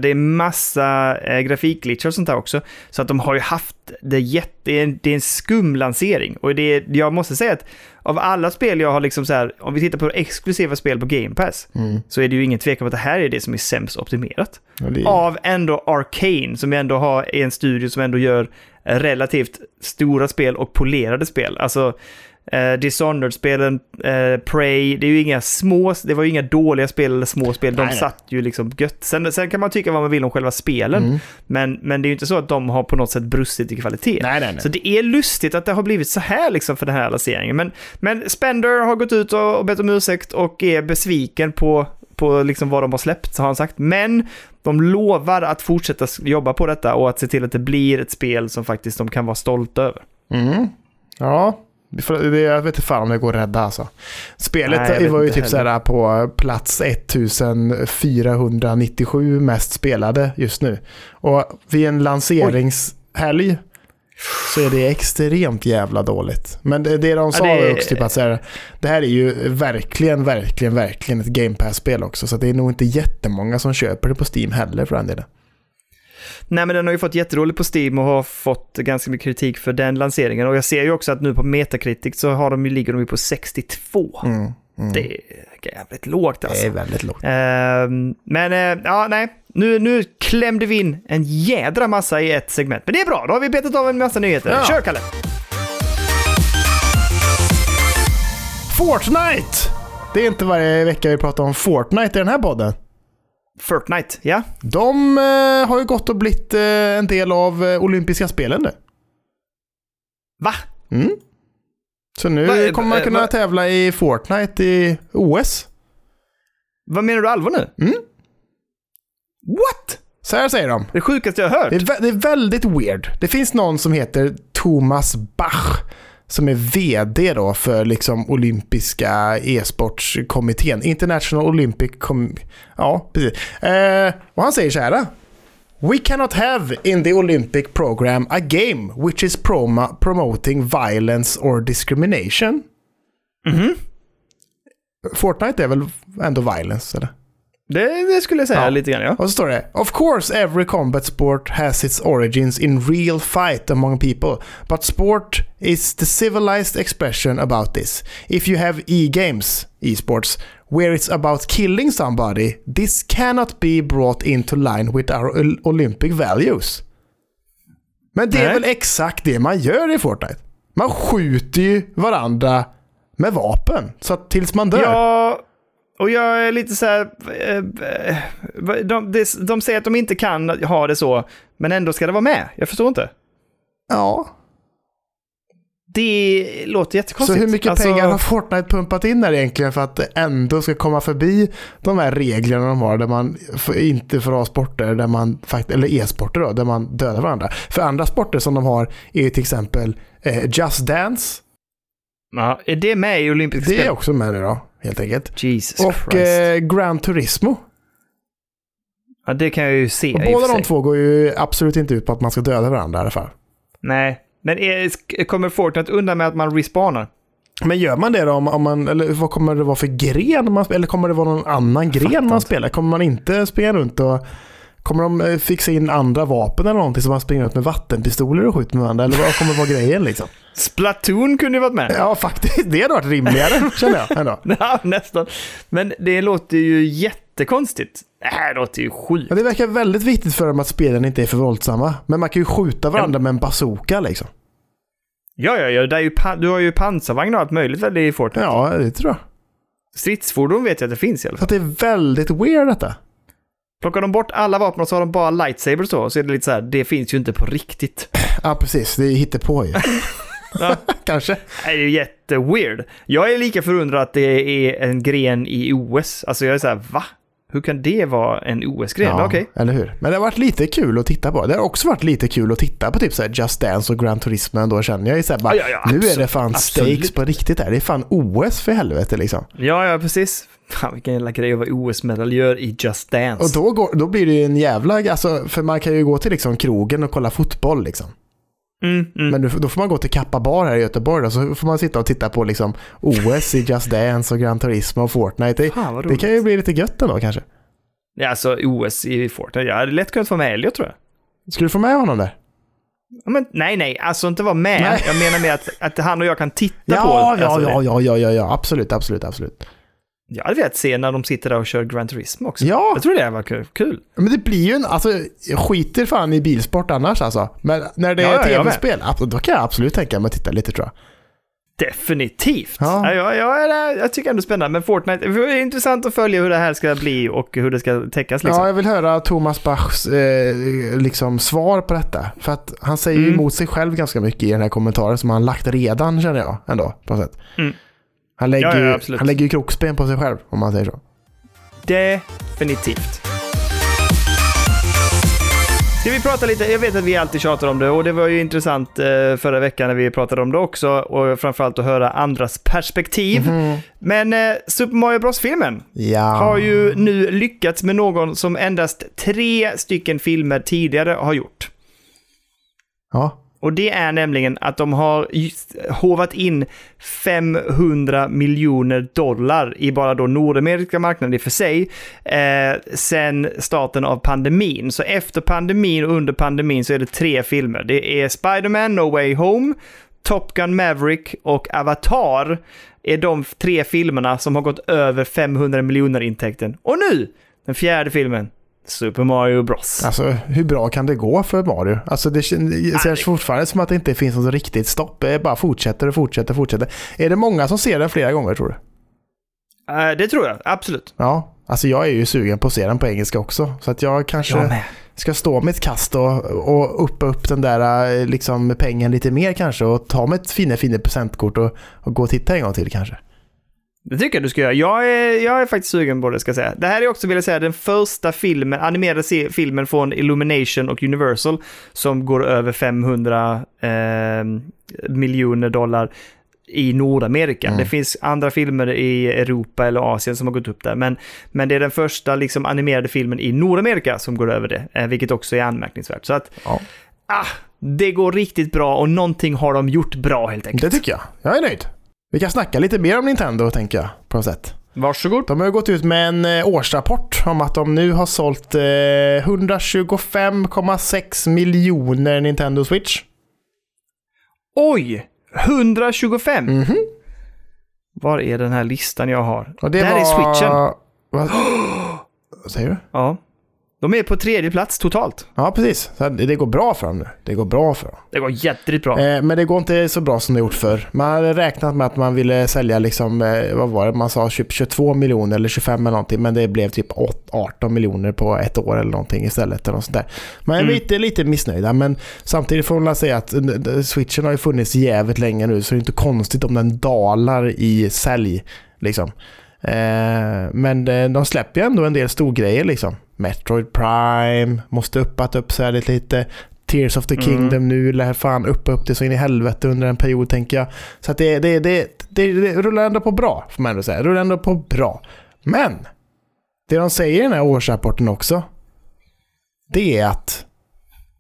det är massa eh, grafikglitchar och sånt där också. Så att de har ju haft det jätte, det är en, det är en skum lansering och det är, jag måste säga att av alla spel jag har liksom så här, om vi tittar på exklusiva spel på Game Pass, Mm. så är det ju ingen tvekan om att det här är det som är sämst optimerat Ja, är- av ändå Arcane som ändå har en studio som ändå gör eh, relativt stora spel och polerade spel. Alltså eh, Dishonored-spelen, eh, Prey, det är ju inga små, det var ju inga dåliga spel eller små spel, de Nej, nej. satt ju liksom gött. Sen, sen kan man tycka vad man vill om själva spelen, Mm. men, men det är ju inte så att de har på något sätt brustit i kvalitet. Nej. Så det är lustigt att det har blivit så här liksom för den här lanseringen. Men, men Spender har gått ut och, och bett om ursäkt och är besviken på, på liksom vad de har släppt, har han sagt. Men de lovar att fortsätta jobba på detta och att se till att det blir ett spel som faktiskt de kan vara stolta över. Mm. Ja, jag vet inte fan om det går att rädda alltså. Spelet Nej, var ju typ såhär på plats 1497 mest spelade just nu. Och vid en lanseringshelg så är det extremt jävla dåligt. Men det, det de sa Ja, det- också typ att så här, det här är ju verkligen, verkligen, verkligen ett Game Pass-spel också. Så det är nog inte jättemånga som köper det på Steam heller för den delen. Nej, men den har ju fått jätteroligt på Steam och har fått ganska mycket kritik för den lanseringen. Och jag ser ju också att nu på Metacritic så har de ju, ligger de ju på 62. Mm, mm. Det är jävligt lågt alltså. det är väldigt lågt. Ehm, men eh, ja, nej. Nu, nu klämde vi in en jädra massa i ett segment. Men det är bra, då har vi betat av en massa nyheter. Ja. Kör Kalle! Fortnite! Det är inte varje vecka vi pratar om Fortnite i den här podden. Fortnite, ja. De eh, har ju gått och blivit eh, en del av eh, olympiska spelen nu. Va? Mm. Så nu Va- kommer man va- kunna va- tävla i Fortnite i OS. Vad menar du allvar nu? Mm. What? Så här säger de. Det sjukaste jag har hört. Det är, det är väldigt weird. Det finns någon som heter Thomas Bach som är vd då för liksom olympiska e-sportskommittén. International Olympic Com... Ja, precis. Eh, och han säger så här. We cannot have in the Olympic program a game which is proma- promoting violence or discrimination. Mhm. Fortnite är väl ändå violence, eller? Det, det skulle jag säga Ja. lite grann, ja. Och så står det Of course every combat sport has its origins in real fight among people. But sport is the civilized expression about this. If you have e-games, e-sports, where it's about killing somebody, this cannot be brought into line with our ol- Olympic values. Men det är Nej. väl exakt det man gör i Fortnite? Man skjuter ju varandra med vapen. Så tills man dör. Ja, och jag är lite så här... eh, eh, De, de, de säger att de inte kan ha det så, men ändå ska det vara med. Jag förstår inte. ja. Det låter Så jättekonstigt. hur mycket Alltså, pengar har Fortnite pumpat in där egentligen för att det ändå ska komma förbi de här reglerna de har där man inte får ha sporter där man eller e-sporter då, där man dödar varandra. För andra sporter som de har är till exempel eh, Just Dance. Ja, är det med i olympiska Det är spel? också med nu då, helt enkelt. Jesus Och eh, Gran Turismo. ja, det kan jag ju se Och båda de två går ju absolut inte ut på att man ska döda varandra i alla fall. Nej, men är, kommer Fortnite undan med att man respawnar? Men gör man det då om, om man, eller vad kommer det vara för gren man spelar? Eller kommer det vara någon annan gren man spelar? Kommer man inte springa runt och Kommer de eh, fixa in andra vapen eller någonting så man springer runt med vattenpistoler och skjuter med varandra? Eller vad kommer vara grejen liksom? Splatoon kunde ju varit med. Ja, faktiskt. Det hade varit rimligare, känner jag ändå. Ja, nästan. Men det låter ju jättekonstigt. Det här låter ju sjukt. Men det verkar väldigt viktigt för dem att spelen inte är för våldsamma. Men man kan ju skjuta varandra med en bazooka liksom. Ja, ja, ja. Det är ju du har ju pansarvagn och allt möjligt väl i Fortnite? Ja, det tror jag. Stridsfordon vet jag att det finns i alla Så fall. att det är väldigt weird detta. Plockar de bort alla vapen och så har de bara lightsabers så, så är det lite så här, det finns ju inte på riktigt. Ja, precis. Det är hittepå ju. Ja. Kanske. Det är ju jätteweird. Jag är lika förundrad att det är en gren i OS. Alltså jag är så här, va? Hur kan det vara en OS-gren? Men Okej. eller hur? Men det har varit lite kul att titta på. Det har också varit lite kul att titta på typ så här Just Dance och Gran Turismo ändå känner jag ju så här, bara, Ja, ja, ja, Nu är det fan absolut. stakes på riktigt här. Det är fan OS för helvete liksom. Ja, ja, precis. Fan vilken jävla grej att vara OS-medaljör i Just Dance. Och då, går, då blir det ju en jävla, alltså, för man kan ju gå till liksom krogen och kolla fotboll liksom. Mm, mm. Men nu- då får man gå till Kappa Bar här i Göteborg då, så får man sitta och titta på liksom OS i Just Dance och Gran Turismo och Fortnite. Det, Fan det kan ju bli lite gött ändå kanske. Ja, alltså OS i Fortnite. Jag hade lätt kunnat få med Elliot tror jag. Skulle du få med honom där? Ja, Men, nej, nej, alltså inte vara med. Nej. Jag menar med att, att han och jag kan titta på. Ja, ja, alltså, ja, det. ja, ja, ja, ja, absolut, absolut, absolut. Jag hade velat se när de sitter där och kör Gran Turismo också. Ja. Jag tror det var kul. Men det blir ju en, alltså jag skiter fan i bilsport annars alltså. Men när det Ja, är jag tv-spel, då kan jag absolut tänka mig att titta lite tror jag. Definitivt. Ja. Ja. Jag, jag, jag tycker ändå det är spännande. Men Fortnite, det är intressant att följa hur det här ska bli och hur det ska täckas liksom. Ja, jag vill höra Thomas Bachs eh, liksom svar på detta. För att han säger ju Mm. emot sig själv ganska mycket i den här kommentaren som han lagt redan känner jag ändå på något sätt. Mm. Han lägger, Ja, ja, han lägger ju kroksben på sig själv om man säger så. Definitivt. Ska vi prata lite, jag vet att vi alltid tjatar om det och det var ju intressant eh, förra veckan när vi pratade om det också och framförallt att höra andras perspektiv. Men eh, Super Mario Bros-filmen Ja. har ju nu lyckats med någon som endast tre stycken filmer tidigare har gjort. Ja. Och det är nämligen att de har hovat in 500 miljoner dollar i bara då Nordamerika marknaden i och för sig, eh, sen starten av pandemin. Så efter pandemin och under pandemin så är det tre filmer. Det är Spider-Man No Way Home, Top Gun Maverick och Avatar är de tre filmerna som har gått över 500 miljoner intäkten. Och nu, den fjärde filmen, Super Mario Bros. Alltså hur bra kan det gå för Mario? Alltså det kän- det känns fortfarande som att det inte finns något riktigt stopp. Det bara fortsätter och fortsätter och fortsätter. Är det många som ser den flera gånger tror du? Eh, det tror jag, absolut. Ja. Alltså jag är ju sugen på att se den på engelska också. Så att jag kanske Jag ska stå mitt kast och, och uppa upp den där eh, liksom, pengen lite mer kanske. Och ta med ett fina fina presentkort och, och gå och titta en gång till kanske. Det tycker jag du ska göra. Jag är, jag är faktiskt sugen på det, ska jag säga. Det här är också, vill jag säga, den första filmen, animerade filmen från Illumination och Universal som går över 500 eh, miljoner dollar i Nordamerika. Mm. Det finns andra filmer i Europa eller Asien som har gått upp där, men, men det är den första liksom, animerade filmen i Nordamerika som går över det, eh, vilket också är anmärkningsvärt. Så att, Ja. ah, det går riktigt bra och någonting har de gjort bra helt enkelt. Det tycker jag. Jag är nöjd. Vi kan snacka lite mer om Nintendo tänker jag på något sätt. Varsågod. De har gått ut med en eh, årsrapport om att de nu har sålt eh, 125,6 miljoner Nintendo Switch. Oj! 125! Mhm. Var är den här listan jag har? Och det Där var... är switchen. Vad Vad säger du? Ja. De är på tredje plats totalt. Ja, precis. Så det går bra för dem nu. Det går bra för dem. Det går jätteligt bra. Eh, men det går inte så bra som det gjort för. Man hade räknat med att man ville sälja liksom, eh, vad var det, man sa typ 22 miljoner eller 25 eller någonting. Men det blev typ 8 18 miljoner på ett år eller någonting istället. Eller något sånt där. Man är Mm. lite, lite missnöjda. Men samtidigt får man säga att eh, switchen har ju funnits jävligt länge nu. Så det är inte konstigt om den dalar i sälj. Liksom. Eh, men de släpper ju ändå en del storgrejer liksom. Metroid Prime, måste uppat upp sig lite. lite. Tears of the Mm. Kingdom nu lär fan uppa upp det så in i helvete under en period tänker jag. Så att det, det, det, det, det rullar ändå på bra, får man ändå säga. Det rullar ändå på bra. Men, det de säger i den här årsrapporten också, det är att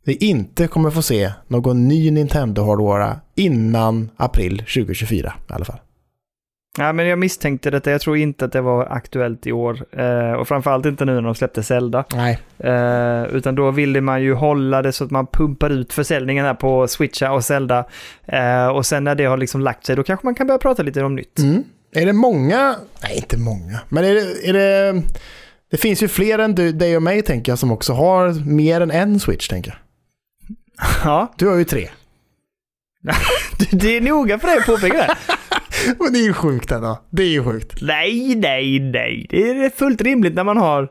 vi inte kommer få se någon ny Nintendo-hårdvara innan april 2024 i alla fall. Ja, men jag misstänkte detta. Jag tror inte att det var aktuellt i år. Eh, och framförallt inte nu när de släppte Zelda. Nej. Eh, utan då ville man ju hålla det så att man pumpar ut försäljningen här på Switcha och Zelda. Eh, och sen när det har liksom lagt sig, då kanske man kan börja prata lite om nytt. Mm. Är det många, nej inte många, men är det, är det, det finns ju fler än du, dig och mig tänker jag som också har mer än en Switch tänker jag. Ja, Du har ju tre. det är noga för dig att påpeka det. Men det är ju sjukt ändå. Det är ju sjukt. Nej, nej, nej. Det är fullt rimligt när man har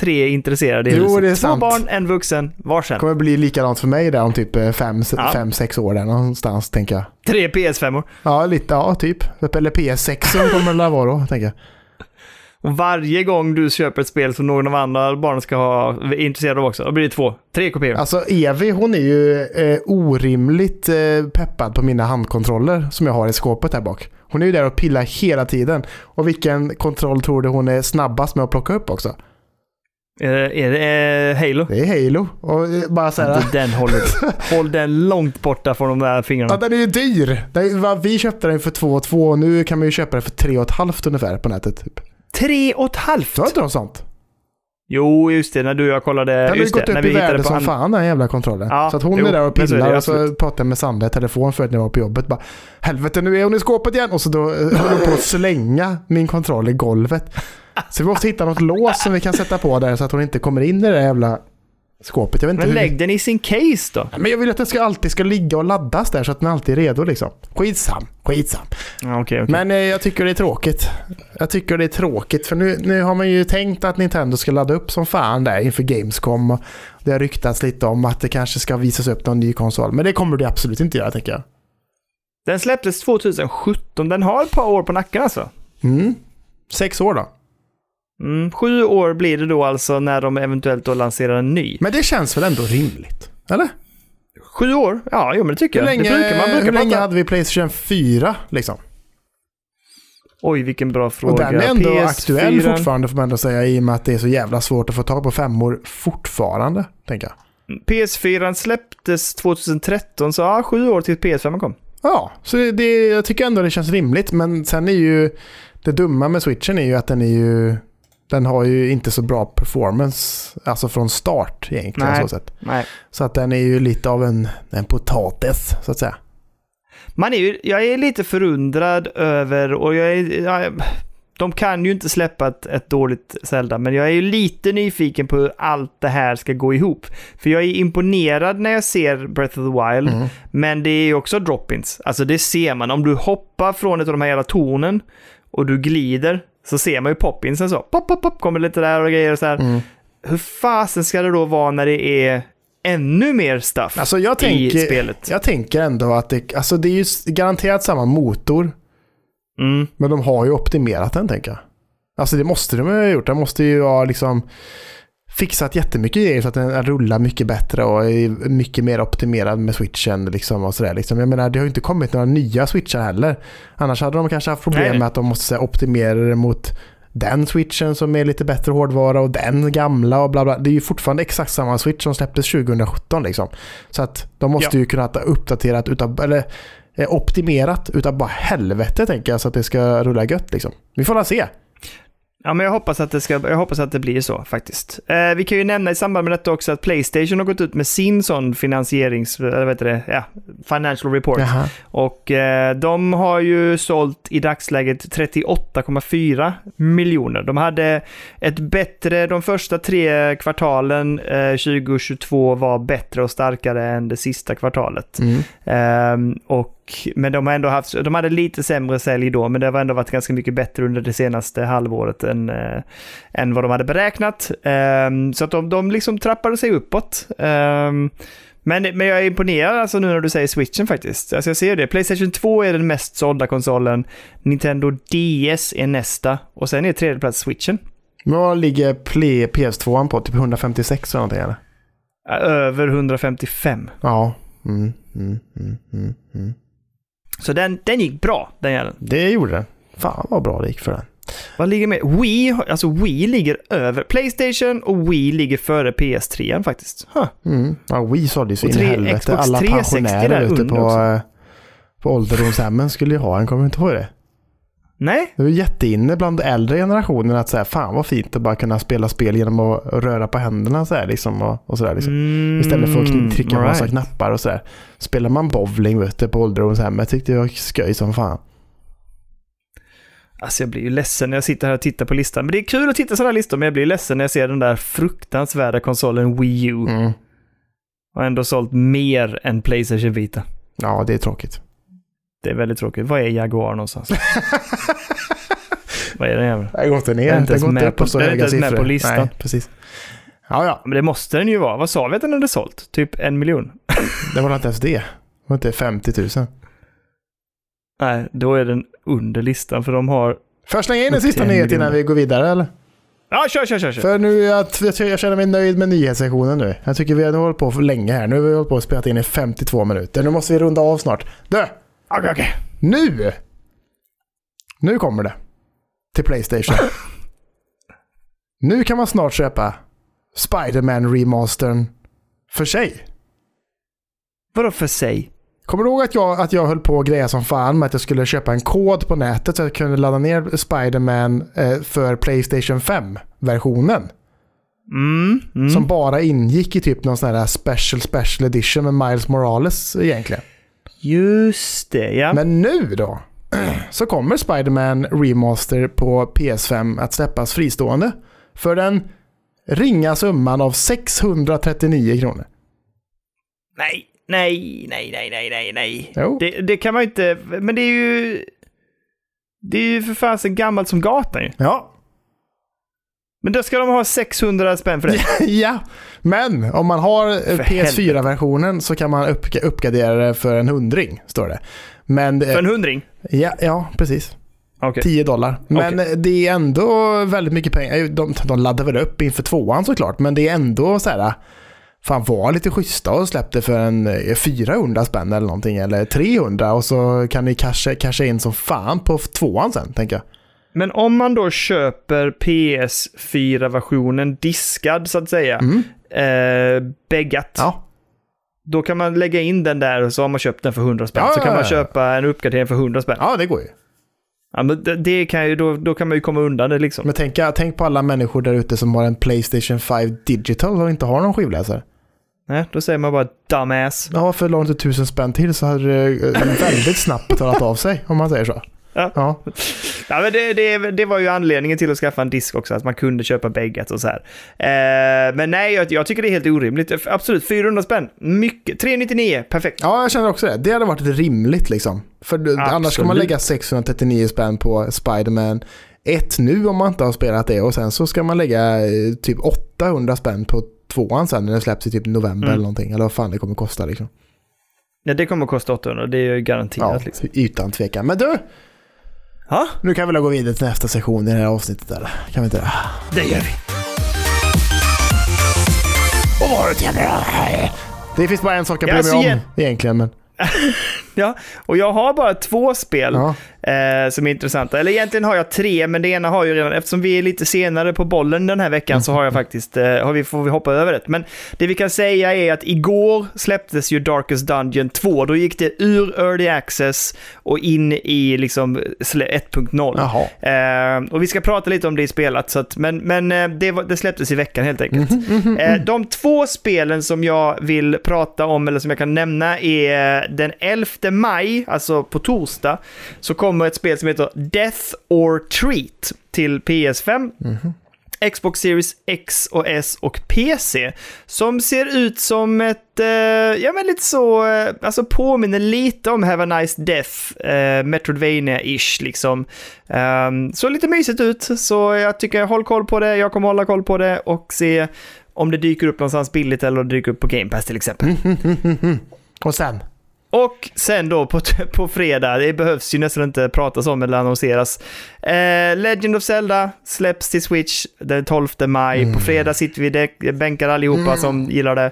tre intresserade i Jo, huset. det är Två sant. barn, en vuxen, varsin. Det kommer bli likadant för mig där om typ eh, fem, Ja. fem sex år där någonstans tänker jag. Tre PS5-or. Ja, lite, ja typ. Eller PS6 som kommer det vara då, tänker jag. Och varje gång du köper ett spel som någon av andra barnen ska ha är intresserade av också, då blir det två. Tre kopior. Alltså Evi hon är ju eh, orimligt eh, peppad på mina handkontroller som jag har i skåpet här bak. Hon är ju där och pillar hela tiden. Och vilken kontroll tror du hon är snabbast med att plocka upp också? Är det, är det eh, Halo? Det är Halo. Och eh, bara så här, Den håller Håll den långt borta från de där Ja, fingrarna. den är ju dyr. Vi köpte den för 2 och 2 och nu kan man ju köpa den för 3 och ett halvt ungefär på nätet. Typ. Tre och ett halvt! Inte de sånt? Jo, just det. När du och jag kollade. Den har ju gått det, upp i vi värde som an- fan den jävla kontrollen. Ja, så att hon jo, är där och pillar och så pratade jag med Sandra i telefon förut när jag var på jobbet. Bara, Helvete nu är hon i skåpet igen! Och så då eh, höll hon på att slänga min kontroll i golvet. Så vi måste hitta något lås som vi kan sätta på där så att hon inte kommer in i det där jävla skåpet. Jag vet inte Men hur... lägg den i sin case då. Men jag vill att den ska alltid ska ligga och laddas där så att den alltid är redo liksom. Skitsam, skitsam. Ja, Okej, okej. Men eh, jag tycker det är tråkigt. Jag tycker det är tråkigt för nu, nu har man ju tänkt att Nintendo ska ladda upp som fan där inför Gamescom. Det har ryktats lite om att det kanske ska visas upp någon ny konsol. Men det kommer det absolut inte göra tänker jag. Den släpptes 2017. Den har ett par år på nacken alltså. Mm. Sex år då. Mm, sju år blir det då alltså när de eventuellt då lanserar en ny. Men det känns väl ändå rimligt? Eller? Sju år? Ja, jo men det tycker Hur jag. länge, det brukar, man brukar hur länge prata... hade vi Playstation 4 liksom? Oj, vilken bra fråga. Och den är ändå PS4. aktuell fortfarande får man ändå säga i och med att det är så jävla svårt att få tag på femmor fortfarande, tänker jag. PS4 släpptes 2013, så ja, sju år till PS5 kom. Ja, så det, det, jag tycker ändå det känns rimligt. Men sen är ju det dumma med switchen är ju att den är ju den har ju inte så bra performance, alltså från start egentligen. Nej. Så, sätt. Nej. så att den är ju lite av en, en potatis, så att säga. Man är ju, jag är lite förundrad över, och jag är, jag, de kan ju inte släppa ett, ett dåligt Zelda, men jag är ju lite nyfiken på hur allt det här ska gå ihop. För jag är imponerad när jag ser Breath of the Wild, Mm. men det är ju också drop-ins. Alltså det ser man, om du hoppar från ett av de här jävla tornen och du glider, så ser man ju pop-insen så. Pop, pop, pop, kommer lite där och grejer och så här. Mm. Hur fasen ska det då vara när det är ännu mer stuff Alltså jag i tänker, spelet? jag tänker ändå att det, alltså det är ju garanterat samma motor, Mm. men de har ju optimerat den tänker jag. Alltså det måste de ju ha gjort. De måste ju ha liksom fixat jättemycket grejer så att den rullar mycket bättre och är mycket mer optimerad med switchen. Liksom och sådär, liksom. Jag menar, det har ju inte kommit några nya switchar heller. Annars hade de kanske haft problem Nej. med att de måste optimera det mot den switchen som är lite bättre hårdvara och den gamla och bla bla. Det är ju fortfarande exakt samma switch som släpptes 2017 liksom. Så att de måste Ja. ju kunna ha uppdaterat utav, eller eh, optimerat utav bara helvete tänker jag så att det ska rulla gött liksom. Vi får la se. Ja, men jag hoppas att det, ska, jag hoppas att det blir så faktiskt. Eh, vi kan ju nämna i samband med detta också att Playstation har gått ut med sin sån finansierings... Eller vad heter det? Ja, financial report. Jaha. Och eh, de har ju sålt i dagsläget 38,4 miljoner. De hade ett bättre, de första tre kvartalen eh, 2022 var bättre och starkare än det sista kvartalet. Mm. Ehm, och, men de har ändå haft, de hade lite sämre sälj då, men det har ändå varit ganska mycket bättre under det senaste halvåret än, eh, än vad de hade beräknat. Ehm, så att de, de liksom trappade sig uppåt. Ehm, men, men jag är imponerad alltså nu när du säger switchen faktiskt. Alltså jag ser det. Playstation 2 är den mest sålda konsolen. Nintendo DS är nästa. Och sen är tredje plats switchen. Men vad ligger Play- PS2 på? Typ 156 eller någonting eller? Över 155. Ja. Mm, mm, mm, mm, mm. Så den, den gick bra, den jäveln. Det gjorde den. Fan vad bra det gick för den. Vad ligger med? Wii, alltså Wii ligger över Playstation och Wii ligger före PS3 faktiskt. Huh. Mm. Ja, Wii sålde så in i helvete. Xbox Alla 360 pensionärer ute på, också. eh, på ålderdomshemmen skulle ju ha en. Kommer inte ihåg det? Nej? Det var jätteinne bland äldre generationen att säga fan vad fint att bara kunna spela spel genom att röra på händerna så här, liksom, och, och sådär. Liksom. Mm, Istället för att trycka på all massa right. knappar och sådär. Spelar man bowling vet du, på ålderdomshemmet tyckte jag var sköj som fan. Alltså jag blir ju ledsen när jag sitter här och tittar på listan. Men det är kul att titta på sådana här listor, men jag blir ledsen när jag ser den där fruktansvärda konsolen Wii U. Mm. Och ändå sålt mer än Playstation Vita. Ja, det är tråkigt. Det är väldigt tråkigt. Vad är Jaguar någonstans? Vad är den jäveln? Jag går inte ner. Jag Den går inte upp på- så den är höga inte ens med siffror. på listan. Nej, precis. Ja, ja. Men det måste den ju vara. Vad sa vi att den hade sålt? Typ en miljon? Det var inte ens det. Det var inte 50 000. Nej, då är den under listan för de har... Först slänga in en sista nyhet innan vi går vidare eller? Ja, kör, kör, kör! kör. För nu, jag, jag, jag känner mig nöjd med nyhetssektionen nu. Jag tycker vi har hållit på för länge här. Nu har vi hållit på och spelat in i 52 minuter. Nu måste vi runda av snart. Du! Okej, okej. Nu! Nu kommer det. Till Playstation. nu kan man snart köpa Spider-Man remastern för sig. Vadå för sig? Kommer du ihåg att jag, att jag höll på att greja som fan med att jag skulle köpa en kod på nätet så att jag kunde ladda ner Spider-Man eh, för Playstation 5-versionen? Mm, mm. Som bara ingick i typ någon sån här special special edition med Miles Morales egentligen. Just det, ja. Men nu då? Så kommer Spider-Man Remaster på PS5 att släppas fristående. För den ringa summan av 639 kronor. Nej, nej, nej, nej, nej, nej, nej. Det, det kan man ju inte... Men det är ju... Det är ju för fasen gammalt som gatan ju. Ja. Men då ska de ha 600 spänn för det. ja. Men om man har eh, För PS4-versionen så kan man upp, uppgradera det för en hundring, står det. Men För en hundring. ja, ja, precis. Okej. 10 dollar. Men det är ändå väldigt mycket pengar. De, de laddar väl upp inför tvåan såklart, men det är ändå så här. Fan var lite schyssta och släppte för en eh, 400 spänn eller någonting, eller 300 och så kan ni casha, casha in som fan på tvåan sen, tänker jag. Men om man då köper PS4-versionen diskad så att säga, Mm. eh, beggat, Ja, då kan man lägga in den där och så har man köpt den för 100 spänn. Ja, så kan man köpa en uppgradering för 100 spänn. ja det går ju. Ja, men det, det kan ju, då, då kan man ju komma undan det liksom. Men tänk, tänk på alla människor där ute som har en Playstation 5 Digital och inte har någon skivläsare. Nej, då säger man bara dumbass. Ja, för la du tusen spänn till så hade det eh, väldigt snabbt betalat av sig, om man säger så. Ja. ja. Ja, men det, det, det var ju anledningen till att skaffa en disk också, att man kunde köpa beggat och så här. Eh, men nej, jag, jag tycker det är helt orimligt. Absolut, 400 spänn. Mycket. 399, perfekt. Ja, jag känner också det. Det hade varit rimligt liksom. För du- annars ska man Absolut. lägga 639 spänn på Spider-Man 1 nu om man inte har spelat det och sen så ska man lägga eh, typ 800 spänn på tvåan sen när den släpps i typ november Mm. eller någonting. Eller vad fan det kommer kosta liksom. Ja, det kommer kosta 800, det är ju garanterat. Ja, liksom. utan tvekan. Men du, ja, nu kan vi väl gå vidare till nästa session i det här avsnittet eller? Kan vi inte det? det gör vi. Det finns bara en sak jag Ja, bryr mig om igen- egentligen. Men, Ja, och jag har bara två spel ja. Eh, som är intressanta. Eller egentligen har jag tre, men det ena har ju redan, eftersom vi är lite senare på bollen den här veckan så har jag faktiskt, eh, har vi, får vi hoppa över det. Men det vi kan säga är att igår släpptes ju Darkest Dungeon 2. Då gick det ur Early Access och in i liksom slä- 1.0. Jaha. Eh, och vi ska prata lite om det i spelat, så att, men, men eh, det, var, det släpptes i veckan helt enkelt. Eh, de två spelen som jag vill prata om, eller som jag kan nämna, är den 11 maj, alltså på torsdag, så kommer ett spel som heter Death or Treat till PS5. Xbox Series X och S och PC. Som ser ut som ett, eh, ja men lite så, eh, alltså påminner lite om Have a Nice Death, eh, Metroidvania-ish liksom. Um, så lite mysigt ut, så jag tycker håll koll på det, jag kommer hålla koll på det och se om det dyker upp någonstans billigt eller om det dyker upp på Game Pass till exempel. Och sen? Och sen då på, på fredag, det behövs ju nästan inte pratas om eller annonseras. Eh, Legend of Zelda släpps till Switch den 12 maj. På fredag sitter vi däck- bänkar allihopa som gillar det.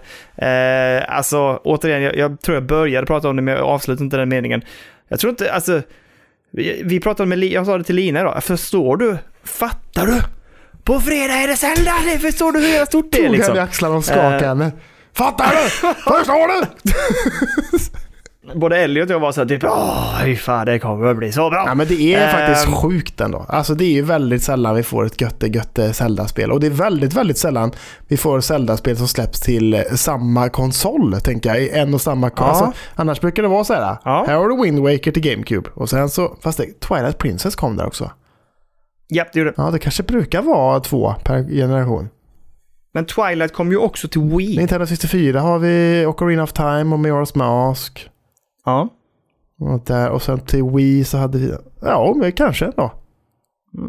Eh, alltså, återigen, jag, jag tror jag började prata om det men jag avslutar inte den meningen. Jag tror inte, alltså, vi, vi pratade med, jag sa det till Lina idag, förstår du? Fattar du? På fredag är det Zelda! Det förstår du hur stort det är Tog liksom? henne i axlarna och skakade Eh. henne. Fattar du? Förstår du? Både Elliot och jag var så här typ, åh, fan det kommer att bli så bra. Ja men det är faktiskt Ehm. sjukt ändå. Alltså det är ju väldigt sällan vi får ett götte götte Zelda-spel. Och det är väldigt, väldigt sällan vi får Zelda-spel som släpps till samma konsol, tänker jag. En och samma Ja. alltså, Annars brukar det vara så här. Ja. Här har du Wind Waker till GameCube. Och sen så, fast det, Twilight Princess kom där också. Japp, det gjorde. Ja, det kanske brukar vara två per generation. Men Twilight kom ju också till Wii. Nintendo 64 har vi Ocarina of Time och Majora's Mask. Ja. Och, där, och sen till Wii så hade vi, ja men kanske då.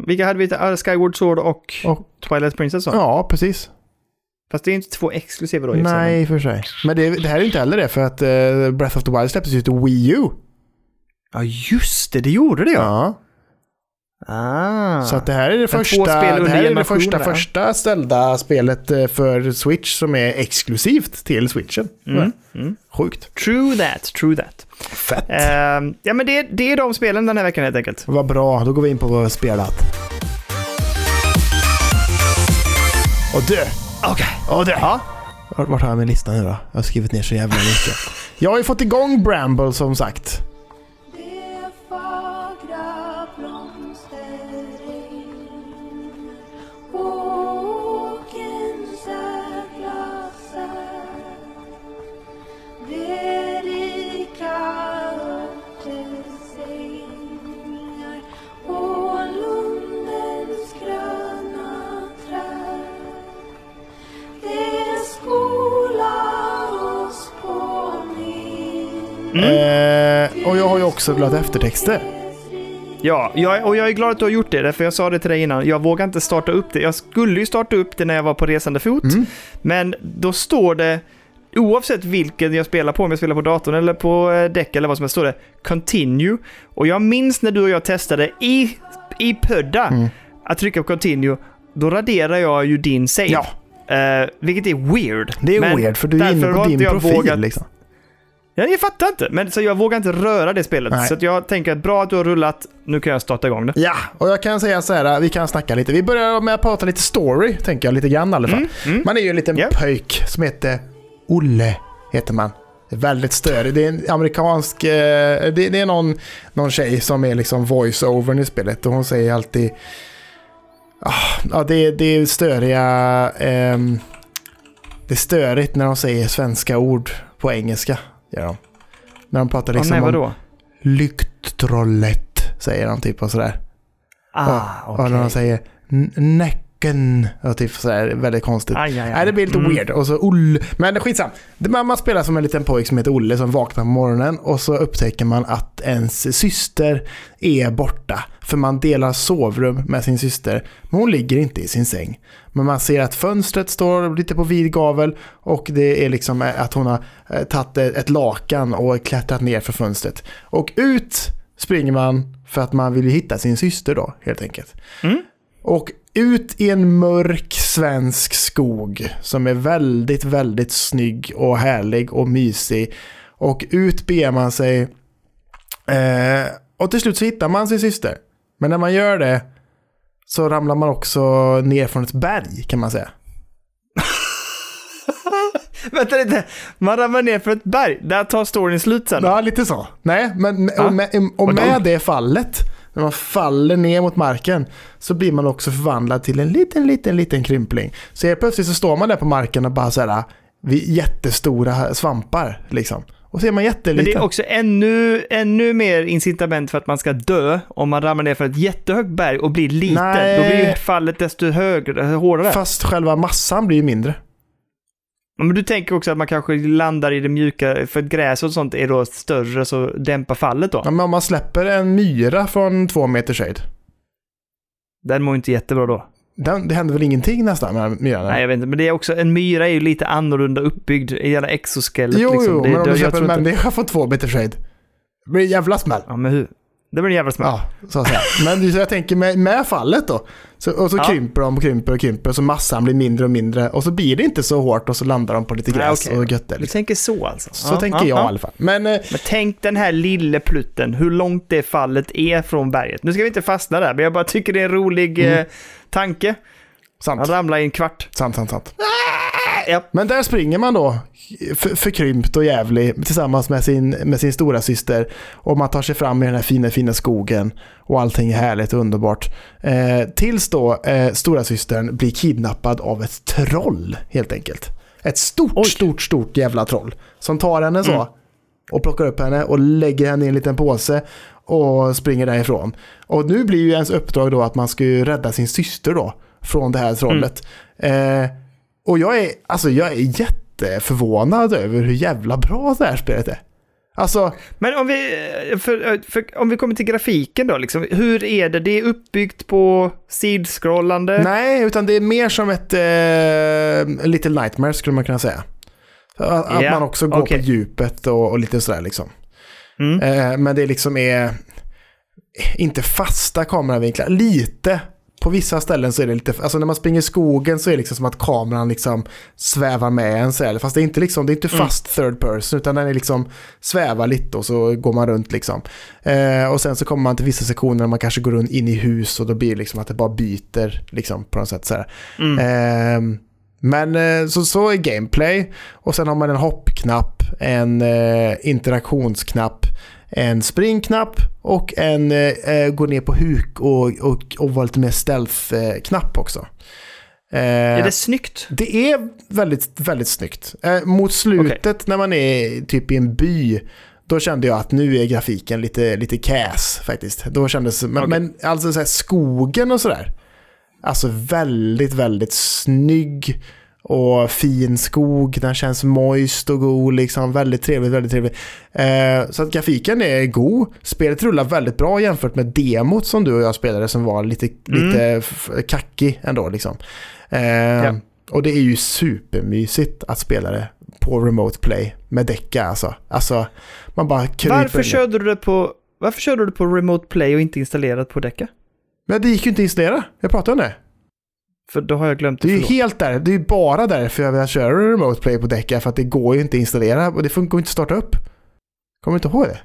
Vilka hade vi? Uh, Skyward Sword och, Och- Twilight Princess? Ja, precis. Fast det är inte två exklusiva då Nej, i och för sig. Men det, det här är inte heller det för att eh, Breath of the Wild släpptes ju till Wii U. Ja, just det. Det gjorde det ja. Ja. Ah. Så att det här är det första, det här är det första, första ställda spelet eh, för Switch som är exklusivt till Switchen. Mm. Mm. Sjukt. True that, true that. Fett. Ehm, ja, men det, det är de spelen den här veckan helt enkelt. Vad bra, då går vi in på vad vi har spelat. Och du! Okej. Och du! Ja. Vart har jag min lista nu då? Jag har skrivit ner så jävla mycket. Jag har ju fått igång Bramble som sagt. Min Eh, och jag har ju också velat eftertexter. Ja, jag, och jag är glad att du har gjort det, för jag sa det till dig innan. Jag vågar inte starta upp det. Jag skulle ju starta upp det när jag var på resande fot, Mm. men då står det, oavsett vilken jag spelar på, om jag spelar på datorn eller på eh, däck eller vad som helst, står det “Continue”. Och jag minns när du och jag testade i i pudda Mm. att trycka på continue, då raderar jag ju din save. Ja, Eh, vilket är weird. det är Men weird för du är inne på din profil vågat- liksom. Ja, jag fattar inte, men så jag vågar inte röra det spelet. Nej. Så jag tänker att bra att du har rullat, nu kan jag starta igång det. Ja, och jag kan säga så här, vi kan snacka lite. Vi börjar med att prata lite story, tänker jag, lite grann i alla fall. Mm, mm. Man är ju en liten Ja. pöjk som heter Olle, heter man. Är väldigt störig. Det är en amerikansk... Eh, det, är någon, någon tjej som är liksom voice-overn i spelet och hon säger alltid... Ah, ja, det, det är störiga... ehm, det är störigt när de säger svenska ord på engelska. Gör de. När de pratar Ja, liksom nej, om vadå? lyktrollet, säger de typ och sådär. Ah, Och när de säger n- näcken, och typ sådär, väldigt konstigt. Aj, aj, aj. Nej, det blir lite Mm. weird. Och så Olle. Men skitsam. Man, spelar som en liten pojk som heter Olle som vaknar på morgonen och så upptäcker man att ens syster är borta. För man delar sovrum med sin syster, men hon ligger inte i sin säng. Men man ser att fönstret står lite på vid gavel och det är liksom att hon har eh, tagit ett lakan och klättrat ner för fönstret. Och ut springer man för att man vill hitta sin syster då, helt enkelt. Mm. Och ut i en mörk svensk skog som är väldigt, väldigt snygg och härlig och mysig. Och ut beger man sig. Eh, och till slut så hittar man sin syster. Men när man gör det så ramlar man också ner från ett berg kan man säga. Vänta lite, man ramlar ner för ett berg. Där tar storyn slut sen. Ja, lite så. Nej, men och med, och med det fallet, när man faller ner mot marken, så blir man också förvandlad till en liten, liten, liten krympling. Så helt plötsligt så står man där på marken och bara så här, vid jättestora svampar liksom. Och så är man Men det jätteliten. är också ännu, ännu mer incitament för att man ska dö om man ramlar ner för ett jättehögt berg och blir liten. Nej. Då blir fallet desto högre, hårdare. Fast själva massan blir ju mindre. Men du tänker också att man kanske landar i det mjuka, för gräs och sånt är då större så dämpar fallet då. Ja, men om man släpper en myra från två meters höjd, Den mår inte jättebra då. den, det händer väl ingenting nästan med myran? Nej, jag vet inte. Men det är också, en myra är ju lite annorlunda uppbyggd. En jävla exoskelett jo, liksom. jo, det, men om du släpper en människa från två meters höjd, det blir en jävla smäll. Ja, men hur? Det blir en jävla smäll. Ja, så att säga. Men jag tänker med, med fallet då. Så, och så Ja. krymper de och krymper och krymper så massan blir mindre och mindre. Och så blir det inte så hårt och så landar de på lite Nej, gräs okej. och götte. Du Liksom. tänker så alltså? Så Ja, tänker ja, jag ja. i alla fall. Men eh, Men tänk den här lille plutten, hur långt det fallet är från berget. Nu ska vi inte fastna där, men jag bara tycker det är en rolig Mm. eh, tanke. sant, Han ramlar i en kvart. sant, sant, sant. Ja. Men där springer man då, för, förkrympt och jävlig, tillsammans med sin, med sin stora syster Och man tar sig fram i den här fina, fina skogen. Och allting är härligt och underbart. Eh, tills då eh, stora systern blir kidnappad av ett troll, helt enkelt. Ett stort, Oj. stort, stort jävla troll. Som tar henne så. Mm. Och plockar upp henne och lägger henne i en liten påse. Och springer därifrån. Och nu blir ju ens uppdrag då att man ska ju rädda sin syster då. Från det här trollet. Eh, och jag är, alltså jag är jätteförvånad över hur jävla bra det här spelet är. Alltså, Men om vi, för, för, om vi kommer till grafiken då, liksom, hur är det? Det är uppbyggt på sidskrollande? nej, utan det är mer som ett eh, Little Nightmare skulle man kunna säga. Att, att Ja, man också går okej. på djupet och, och lite sådär liksom. Mm. Eh, men det liksom är inte fasta kameravinklar, lite. På vissa ställen så är det lite, alltså när man springer i skogen så är det liksom som att kameran liksom svävar med en så. Fast det är inte liksom, det är inte Mm. fast third person utan den är liksom svävar lite och så går man runt liksom. Eh, och sen så kommer man till vissa sektioner där man kanske går runt in i hus och då blir det liksom att det bara byter liksom på något sätt så. Mm. Ehm, men eh, så, så är gameplay. Och sen har man en hoppknapp, en eh, interaktionsknapp, en springknapp och en eh, eh, gå ner på huk och, och, och vara lite mer stealth-knapp också. Eh, Är det snyggt? det är väldigt, väldigt snyggt. Eh, mot slutet när man är typ i en by, då kände jag att nu är grafiken lite, lite cass faktiskt. Då kändes, men, Okej. men alltså så skogen och sådär. Alltså väldigt, väldigt snygg och fin skog. Den känns moist och god liksom. Väldigt trevligt, väldigt trevligt. Eh, så att grafiken är god. Spelet rullar väldigt bra jämfört med demot som du och jag spelade som var lite, Mm. lite kackig ändå liksom. Eh, Och det är ju supermysigt att spela det på remote play med däcka alltså. Alltså, man bara Varför körde du det på, varför körde du det på Remote Play och inte installerat på Deca? Men det gick ju inte att installera. Jag pratade om det. För då har jag glömt det. Det är ju helt där. Det är bara därför jag vill köra remote play på Deca. För att det går ju inte att installera och det funkar ju inte att starta upp. Kommer du inte ihåg det?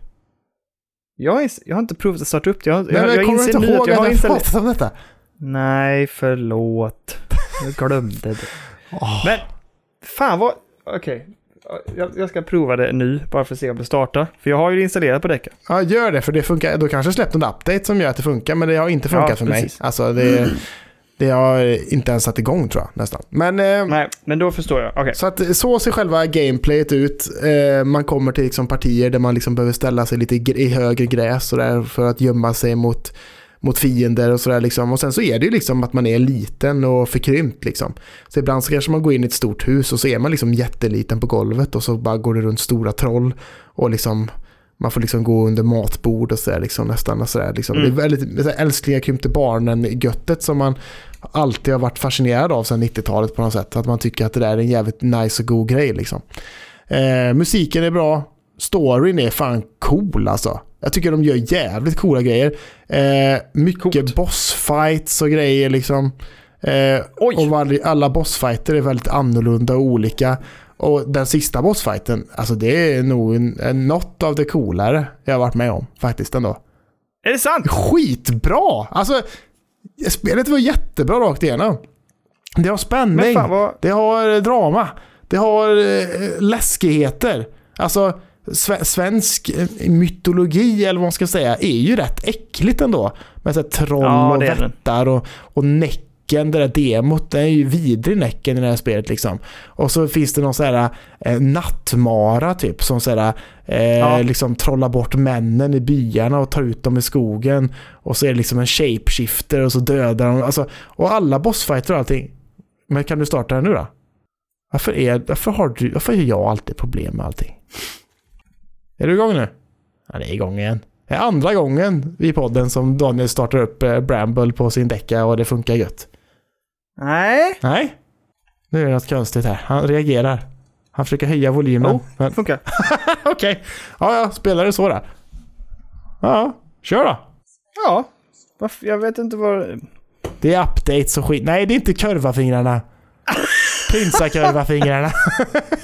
Jag, har ins- jag har inte provat att starta upp det. Jag, Nej, jag, jag kommer inser inte nu ihåg att jag har installerat... om detta? Nej, förlåt. Jag glömde det. Åh. Men, fan vad... Okej. Jag, jag ska prova det nu, bara för att se om det startar. För jag har ju installerat på däcken. Ja, gör det för det funkar. Då kanske släppt en update som gör att det funkar, men det har inte funkat Ja, för mig. precis. Alltså det, det har inte ens satt igång tror jag nästan. Men eh, Nej, men då förstår jag. Okej. så att så ser själva gameplayet ut. Eh, man kommer till liksom partier där man liksom behöver ställa sig lite i högre gräs och där för att gömma sig mot mot fiender och sådär liksom. Och sen så är det ju liksom att man är liten och förkrympt liksom. Så ibland så kanske man går in i ett stort hus och så är man liksom jätteliten på golvet och så bara går det runt stora troll och liksom man får liksom gå under matbord och sådär liksom nästan och sådär liksom. Mm. Det är väldigt så här, älsklingar krympte barnen-göttet som man alltid har varit fascinerad av sedan 90-talet på något sätt. Att man tycker att det där är en jävligt nice och god grej liksom. Eh, musiken är bra. Storyn är fan cool alltså. Jag tycker de gör jävligt coola grejer. Eh, mycket Coolt. bossfights och grejer liksom. Eh, och alla bossfighter är väldigt annorlunda och olika. Och den sista bossfighten, alltså det är nog en, något av det coolare jag har varit med om faktiskt ändå. Är det sant? Skitbra! Alltså, spelet var jättebra rakt igenom. Det har spänning. vad... Det har eh, drama. Det har eh, läskigheter. Alltså, sve- svensk eh, mytologi, eller vad man ska säga, är ju rätt äckligt ändå. Med så här troll Ja, och vättar och, och Näcken, det där demot, den är ju vidrig Näcken i det här spelet liksom. Och så finns det någon så här eh, nattmara typ, som så här, eh, Ja. liksom trollar bort männen i byarna och tar ut dem i skogen. Och så är det liksom en shapeshifter och så dödar de. Alltså, och alla bossfighter och allting. Men kan du starta den nu då? Varför, är, varför, har du, varför har jag alltid problem med allting? Är du igång nu? Ja, det är igång igen. Det är andra gången i podden som Daniel startar upp eh, Bramble på sin däcka och det funkar gött. Nej, Nej, nu är det något konstigt här. Han reagerar. Han försöker höja volymen. Oh. Men, funkar. Okej, ja, ja, spelar det så då? Ja, kör då. Ja. Jag vet inte vad... Det är updates och skit. Nej, det är inte kurvafingrarna. Prinsarkurvafingrarna.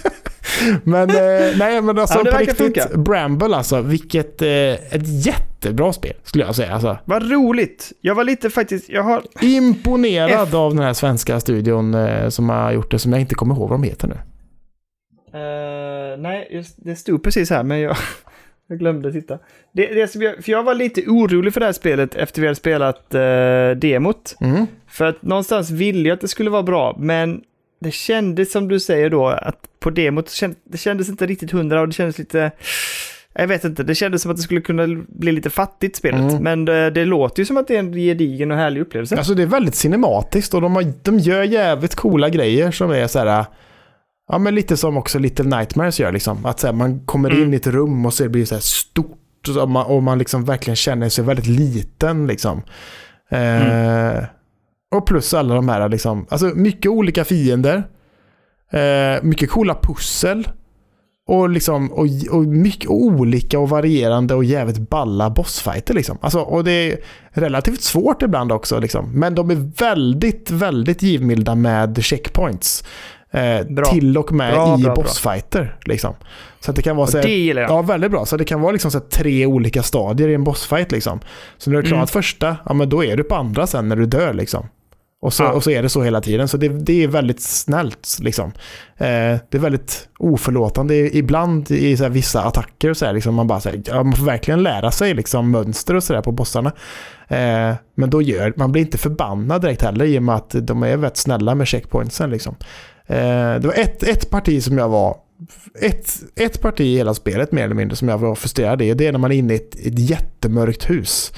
men eh, nej, men alltså Ja, det på riktigt. funka. Bramble alltså. Vilket eh, ett jättebra spel skulle jag säga. Alltså, Vad roligt. Jag var lite faktiskt... Jag har... imponerad F. av den här svenska studion eh, som har gjort det. Som jag inte kommer ihåg vad de heter nu. Eh, nej, just, det stod precis här, men jag, jag glömde titta. Det, det som jag, för jag var lite orolig för det här spelet efter vi hade spelat uh, demot. Mm. För att någonstans ville jag att det skulle vara bra, men det kändes som du säger då, att på demot det kändes inte riktigt hundra och det kändes lite... Jag vet inte, det kändes som att det skulle kunna bli lite fattigt spelet. Mm. Men det, det låter ju som att det är en gedigen och härlig upplevelse. Alltså det är väldigt cinematiskt och de, har, de gör jävligt coola grejer som är så här. Ja men lite som också Little Nightmares gör liksom. Att så här, man kommer in Mm. i ett rum och så det blir så här stort och man, och man liksom verkligen känner sig väldigt liten liksom. Eh, och plus alla de här liksom, alltså mycket olika fiender. Eh, mycket coola pussel. Och, liksom, och, och mycket olika och varierande och jävligt balla bossfighter. Liksom. Alltså, och det är relativt svårt ibland också. Liksom. Men de är väldigt, väldigt givmilda med checkpoints. Eh, Bra. till och med Bra, i bra, bra. bossfighter. Liksom. Så det kan vara så här, det gillar jag. Ja, väldigt bra. Så det kan vara liksom så här tre olika stadier i en bossfight. Liksom. Så när du har klarat Mm. första, ja men då är du på andra sen när du dör. Liksom. Och, så, Ja. och så är det så hela tiden. Så det, det är väldigt snällt. Liksom. Eh, det är väldigt oförlåtande ibland i så här, vissa attacker. Och så här, liksom, man, bara, så här, ja, man får verkligen lära sig liksom, mönster och sådär på bossarna. Eh, men då gör, man blir inte förbannad direkt heller i och med att de är väldigt snälla med checkpointsen. Liksom. Eh, det var ett, ett parti som jag var ett, ett parti i hela spelet mer eller mindre som jag var frustrerad i. Det är när man är inne i ett, ett jättemörkt hus.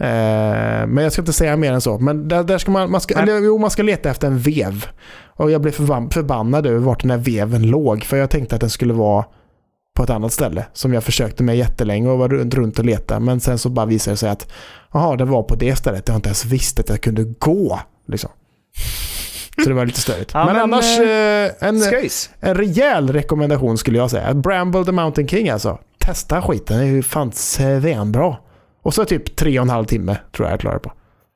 Eh, men jag ska inte säga mer än så. Men där, där ska man, man ska, eller, jo, man ska leta efter en vev. Och jag blev förban, förbannad över vart den här veven låg. För jag tänkte att den skulle vara på ett annat ställe. Som jag försökte med jättelänge och var runt, runt och leta. Men sen så bara visade det sig att jaha, det var på det stället. Jag inte ens visste att jag kunde gå. Liksom. Så det var lite störigt. Ja, men, men, annars, eh, en, Sköjs. en rejäl rekommendation skulle jag säga. Bramble the Mountain King alltså. Testa skiten, det är ju fan svinbra. Och så typ tre och en halv timme tror jag jag klarar på.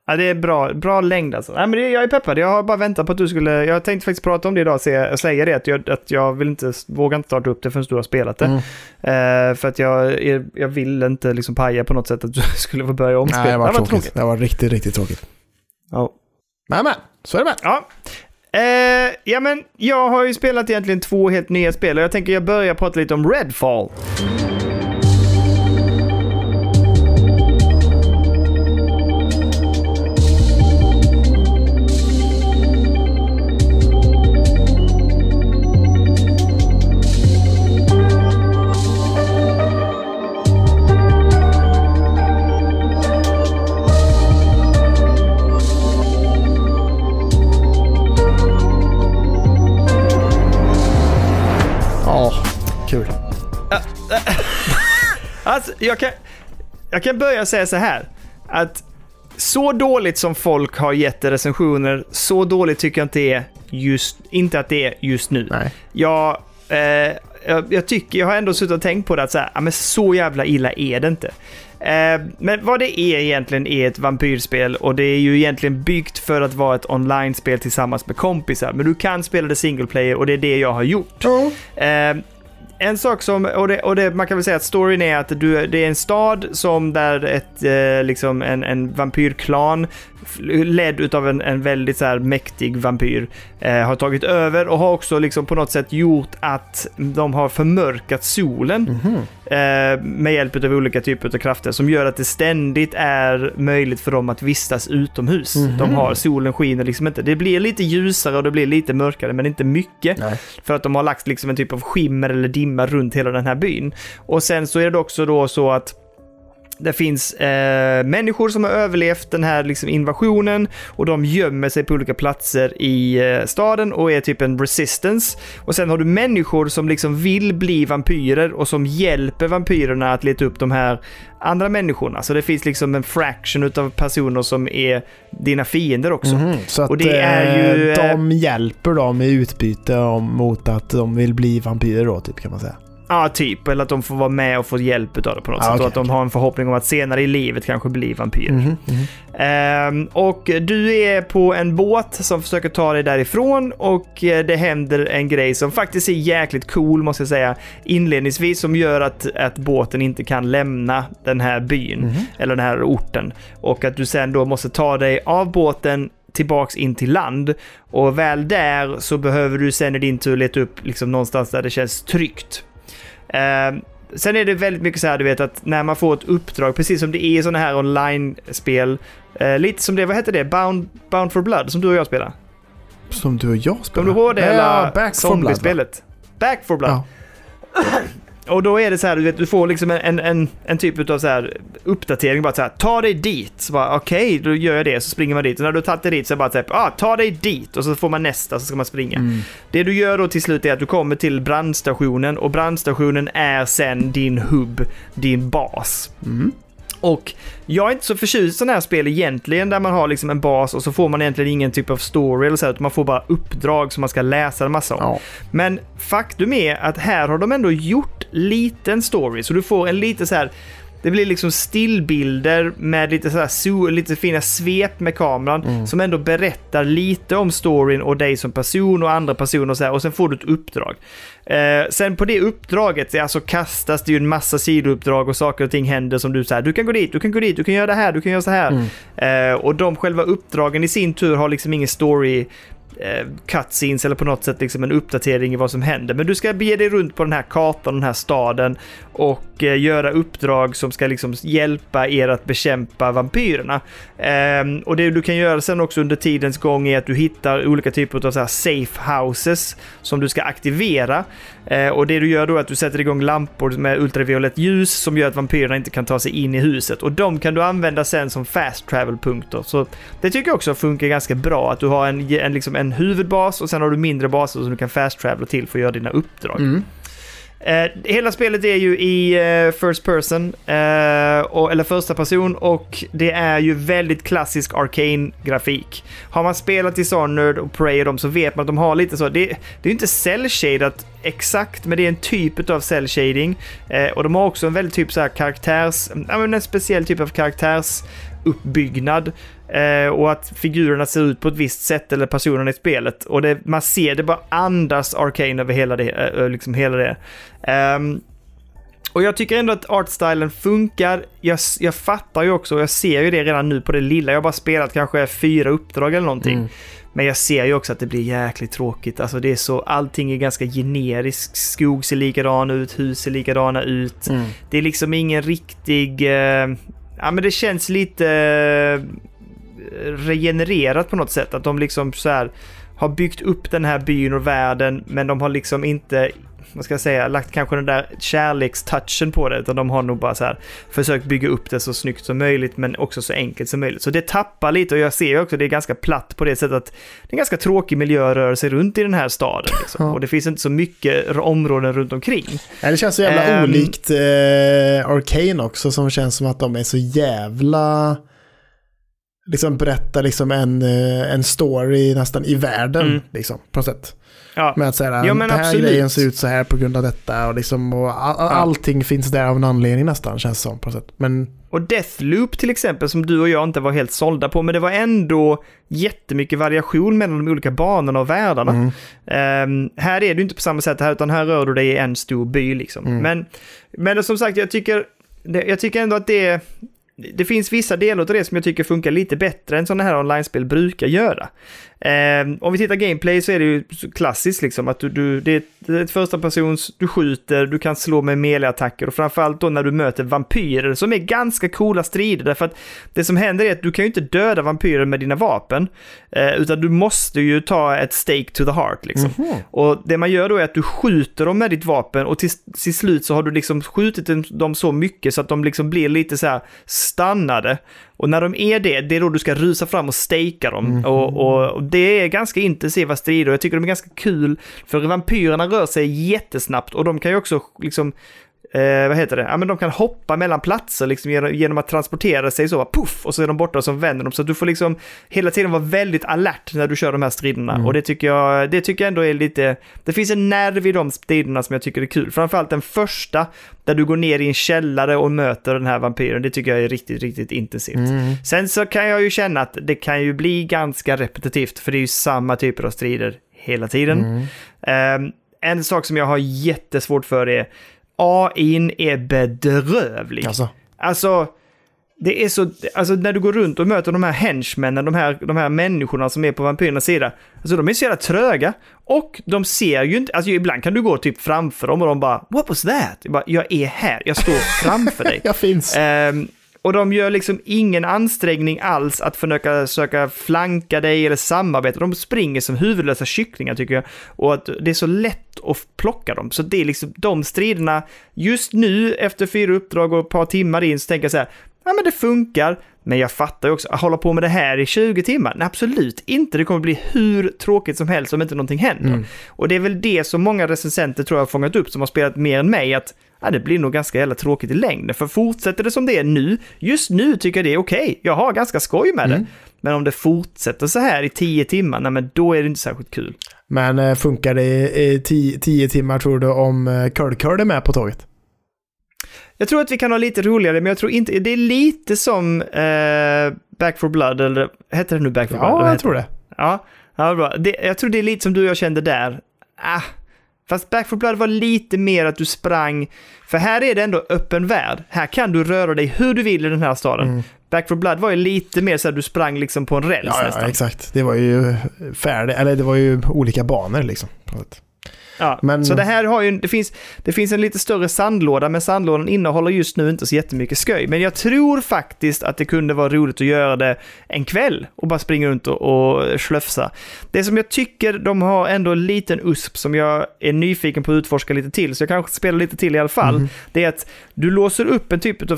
Ja, det är bra, bra längd alltså. Nej, men det, jag är peppad. Jag har bara väntat på att du skulle... Jag tänkte faktiskt prata om det idag och säga det. Att jag, att jag vill inte, vågar inte starta upp det förrän du har spelat det. Mm. Eh, för att jag, jag vill inte liksom paja på något sätt att du skulle få börja om Nej, det spelet. var tråkigt. Det var riktigt, riktigt tråkigt. Ja. Men, men. Så är det med. Ja. Eh, ja, men jag har ju spelat egentligen två helt nya spel och jag tänker jag börjar prata lite om Redfall. Ja, kul. Alltså, jag kan, jag kan börja säga så här. Att så dåligt som folk har gett recensioner, så dåligt tycker jag inte är just, inte att det är just nu. Nej. Jag, eh, jag, jag tycker, jag har ändå suttit och tänkt på det att så, här, ja, men så jävla illa är det inte. Eh, men vad det är egentligen är ett vampyrspel och det är ju egentligen byggt för att vara ett online-spel tillsammans med kompisar. Men du kan spela det single player och det är det jag har gjort. Ja. Eh, en sak som, och, det, och det, man kan väl säga att storyn är att du, det är en stad som där ett, eh, liksom en, en vampyrklan ledd utav en, en väldigt så här mäktig vampyr eh, har tagit över och har också liksom på något sätt gjort att de har förmörkat solen eh, med hjälp av olika typer av krafter som gör att det ständigt är möjligt för dem att vistas utomhus. De har, solen skiner liksom inte. Det blir lite ljusare och det blir lite mörkare men inte mycket. Nej. För att de har lagt liksom en typ av skimmer eller dimma runt hela den här byn. Och sen så är det också då så att det finns eh, människor som har överlevt den här liksom invasionen och de gömmer sig på olika platser i eh, staden och är typ en resistance. Och sen har du människor som liksom vill bli vampyrer och som hjälper vampyrerna att leta upp de här andra människorna. Så det finns liksom en fraction utav personer som är dina fiender också. Mhm, Så att Och det är ju, eh, eh, de hjälper dem i utbyte om, mot att de vill bli vampyrer då, typ kan man säga. Ja, typ. Eller att de får vara med och få hjälp av det på något Ah, sätt. okej, och att de har en förhoppning om att senare i livet kanske bli vampyrer. Mhm, mhm. Ehm, och du är på en båt som försöker ta dig därifrån och eh, det händer en grej som faktiskt är jäkligt cool måste jag säga inledningsvis som gör att, att båten inte kan lämna den här byn Mhm. eller den här orten. Och att du sen då måste ta dig av båten tillbaks in till land och väl där så behöver du sen i din tur leta upp liksom någonstans där det känns tryggt. Ehm, sen är det väldigt mycket så här, du vet att när man får ett uppdrag, precis som det är i sådana här online-spel, eh, lite som det, vad heter det, Bound, Bound for Blood, som du och jag spelar. Som du och jag spelar. Kommer du ihåg det? Ja, eller Back for Blood. va? Back for Blood. Ja. Och då är det så här, du vet, du får liksom en, en, en, typ av så här uppdatering, bara så här, ta dig dit. Så bara, okej, då gör jag det, så springer man dit. Och när du har tagit dig dit så är det bara här, ah, ta dig dit. Och så får man nästa, så ska man springa. Mm. Det du gör då till slut är att du kommer till brandstationen och brandstationen är sen din hubb, din bas. Mm. Och jag är inte så förtjust i sådana här spel egentligen där man har liksom en bas och så får man egentligen ingen typ av story eller så här, utan man får bara uppdrag som man ska läsa en massa om. Ja. Men faktum är att här har de ändå gjort liten story, så du får en lite så här det blir liksom stillbilder med lite, så här, lite fina svep med kameran Mm. som ändå berättar lite om storyn och dig som person och andra personer och så här, och sen får du ett uppdrag. Eh, sen på det uppdraget alltså kastas det ju en massa sidouppdrag och saker och ting händer som du säger. Du kan gå dit, du kan gå dit, du kan göra det här, du kan göra så här. Mm. Eh, och de själva uppdragen i sin tur har liksom ingen story eh, cutscenes eller på något sätt liksom en uppdatering i vad som händer. Men du ska bege dig runt på den här kartan, den här staden och eh, göra uppdrag som ska liksom hjälpa er att bekämpa vampyrerna. Ehm, och det du kan göra sen också under tidens gång är att du hittar olika typer av så här safe houses som du ska aktivera. Eh, och det du gör då är att du sätter igång lampor med ultraviolett ljus som gör att vampyrerna inte kan ta sig in i huset. Och de kan du använda sen som fast travel-punkter. Så det tycker jag också funkar ganska bra. Att du har en, en, liksom en huvudbas och sen har du mindre baser som du kan fast travela till för att göra dina uppdrag. Mm. Eh, hela spelet är ju i eh, first person, eh, och, eller första person, och det är ju väldigt klassisk arcane-grafik. Har man spelat Dishonored och Prey och dem så vet man att de har lite så. Det, det är ju inte cell-shadat exakt, men det är en typ av cell-shading. Eh, och de har också en väldigt typ så här karaktärs... Ja, men en speciell typ av karaktärs uppbyggnad eh, och att figurerna ser ut på ett visst sätt eller personerna i spelet. Och det, man ser det bara andas Arcane över hela det. eh, liksom hela det. Ehm, och jag tycker ändå att artstylen funkar. Jag, jag fattar ju också, och jag ser ju det redan nu på det lilla. Jag har bara spelat kanske fyra uppdrag eller någonting. Mm. Men jag ser ju också att det blir jäkligt tråkigt. Alltså det är så, allting är ganska generiskt. Skog ser likadan ut, hus ser likadana ut. Mm. Det är liksom ingen riktig... Eh, ja men det känns lite eh, regenererat på något sätt. Att de liksom så här har byggt upp den här byn och världen men de har liksom inte vad ska jag säga, lagt kanske den där kärlekstouchen på det, utan de har nog bara så här försökt bygga upp det så snyggt som möjligt, men också så enkelt som möjligt. Så det tappar lite och jag ser ju också att det är ganska platt på det sättet att det är en ganska tråkig miljö att röra sig runt i den här staden. Liksom. Ja. Och det finns inte så mycket områden runt omkring. Ja, det känns så jävla Ehm. olikt eh, Arcane också, som känns som att de är så jävla... Liksom berättar liksom en, eh, en story nästan i världen, Mm. liksom, på något sätt. Ja. Med att säga Ja, den här absolut. grejen ser ut så här på grund av detta och, liksom, och all, allting finns där av en anledning nästan, känns det som på något sätt. Men Och Deathloop till exempel, som du och jag inte var helt sålda på, men det var ändå jättemycket variation mellan de olika banorna och världarna. mm, Ehm, här är du inte på samma sätt här, utan här rör du dig i en stor by liksom. Mm. Men, men som sagt, jag tycker, jag tycker ändå att det, det finns vissa delar av det som jag tycker funkar lite bättre än sådana här online-spel brukar göra. Ehm, om vi tittar gameplay så är det ju klassiskt liksom att du, du, det, är ett, första persons, du skjuter, du kan slå med melee-attacker och framförallt då när du möter vampyrer som är ganska coola strider därför att det som händer är att du kan ju inte döda vampyrer med dina vapen eh, utan du måste ju ta ett stake to the heart liksom. mhm. Och det man gör då är att du skjuter dem med ditt vapen och till, till slut så har du liksom skjutit dem- dem så mycket så att de liksom blir lite så här stannade. Och när de är det, det är då du ska rusa fram och stejka dem. Och, och, och det är ganska intensiva strider och jag tycker de är ganska kul. För vampyrerna rör sig jättesnabbt och de kan ju också liksom Eh, vad heter det? Ja, men de kan hoppa mellan platser liksom, genom, genom att transportera sig så, puff, och så är de borta och så vänder de. Så du får liksom hela tiden vara väldigt alert när du kör de här striderna. Mm. Och det tycker, jag, det tycker jag ändå är lite... Det finns en nerv i de striderna som jag tycker är kul. Framförallt den första, där du går ner i en källare och möter den här vampyren. Det tycker jag är riktigt, riktigt intensivt. Mm. Sen så kan jag ju känna att det kan ju bli ganska repetitivt, för det är ju samma typer av strider hela tiden. Mm. Ehm, en sak som jag har jättesvårt för är AIn är bedrövlig. Alltså, Alltså, det är så, alltså när du går runt och möter de här henchmännen, de här, de här människorna som är på vampyrernas sida, alltså de är så jävla tröga. Och de ser ju inte, alltså ibland kan du gå typ framför dem och de bara “What was that?” jag, bara, jag är här, jag står framför dig. jag finns. Ehm, och de gör liksom ingen ansträngning alls att försöka söka flanka dig eller samarbeta. De springer som huvudlösa kycklingar tycker jag. Och att det är så lätt att plocka dem. Så det är liksom de striderna, just nu efter fyra uppdrag och ett par timmar in så tänker jag så här, ja men det funkar. Men jag fattar ju också, att hålla på med det här i 20 timmar? Nej, absolut inte. Det kommer bli hur tråkigt som helst om inte någonting händer. Mm. Och det är väl det som många recensenter tror jag har fångat upp som har spelat mer än mig, att ja, det blir nog ganska jävla tråkigt i längden. För fortsätter det som det är nu, just nu tycker jag det är okej. Jag har ganska skoj med Mm. det. Men om det fortsätter så här i 10 timmar, nej men då är det inte särskilt kul. Men eh, funkar det i 10 timmar tror du om eh, Curl Curl är med på tåget? Jag tror att vi kan ha lite roligare, men jag tror inte, det är lite som eh, Back for Blood, eller heter det nu Back for Blood? Vad Ja, jag tror det. Ja, ja bra. Det, jag tror det är lite som du och jag kände där. Ah, fast Back for Blood var lite mer att du sprang, för här är det ändå öppen värld. Här kan du röra dig hur du vill i den här staden. Mm. Back for Blood var ju lite mer så att du sprang liksom på en räls Ja, ja, nästan. exakt. Det var ju färdigt, eller det var ju olika banor liksom. på något sätt. Ja, Men- Så det här har ju, det finns, det finns en lite större sandlåda, men sandlådan innehåller just nu inte så jättemycket sköj. Men jag tror faktiskt att det kunde vara roligt att göra det en kväll och bara springa runt och, och slöfsa. Det som jag tycker de har ändå en liten USP som jag är nyfiken på att utforska lite till, så jag kanske spelar lite till i alla fall, Mhm. det är att du låser upp en typ av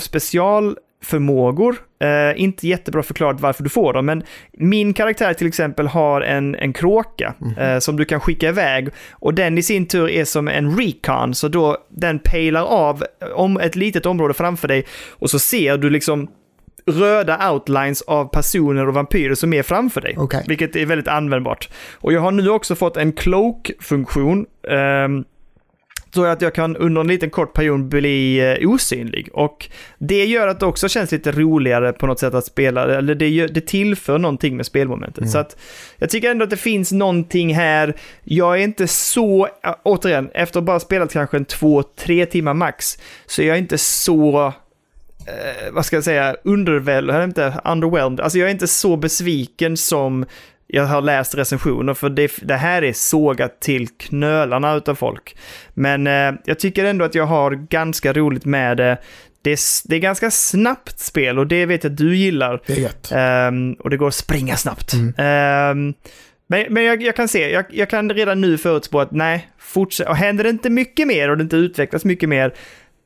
specialförmågor. Eh, inte jättebra förklarat varför du får dem, men min karaktär till exempel har en, en kråka eh, som du kan skicka iväg och den i sin tur är som en recon, så då den pejlar av om ett litet område framför dig och så ser du liksom röda outlines av personer och vampyrer som är framför dig. Okej. Vilket är väldigt användbart. Och jag har nu också fått en cloak-funktion. ehm, så att jag kan under en liten kort period bli eh, osynlig. Och det gör att det också känns lite roligare på något sätt att spela, eller det, gör, det tillför någonting med spelmomentet. Mm. Så att jag tycker ändå att det finns någonting här. Jag är inte så, återigen, efter att bara spelat kanske en två, tre timmar max, så är jag inte så eh, vad ska jag säga, underwhelmed, inte underwhelmed. Alltså jag är inte så besviken som jag har läst recensioner, för det, det här är sågat till knölarna utav folk. Men eh, jag tycker ändå att jag har ganska roligt med det. Det är, det är ganska snabbt spel och det vet jag att du gillar. Det är gött. Ehm, och det går att springa snabbt. Mm. Ehm, men men jag, jag kan se, jag, jag kan redan nu förutspå att nej, fortsätt, och händer det inte mycket mer och det inte utvecklas mycket mer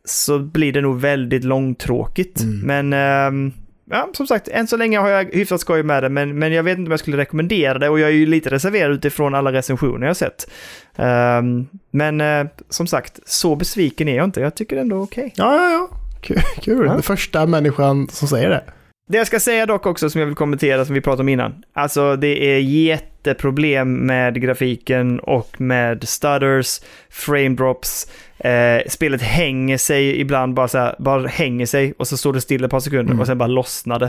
så blir det nog väldigt långtråkigt. Mm. Men ehm, ja, som sagt, än så länge har jag hyfsat skoj med det, men, men jag vet inte om jag skulle rekommendera det och jag är ju lite reserverad utifrån alla recensioner jag har sett. Ehm, men eh, som sagt, så besviken är jag inte. Jag tycker ändå okej. Ja, ja, ja. Kul. kul. Ja. Den första människan som säger det. Det jag ska säga dock också som jag vill kommentera som vi pratade om innan. Alltså det är jätteproblem med grafiken och med stutters, frame drops. Eh, spelet hänger sig ibland bara så här, bara hänger sig och så står det still ett par sekunder Mm. och sen bara lossnade.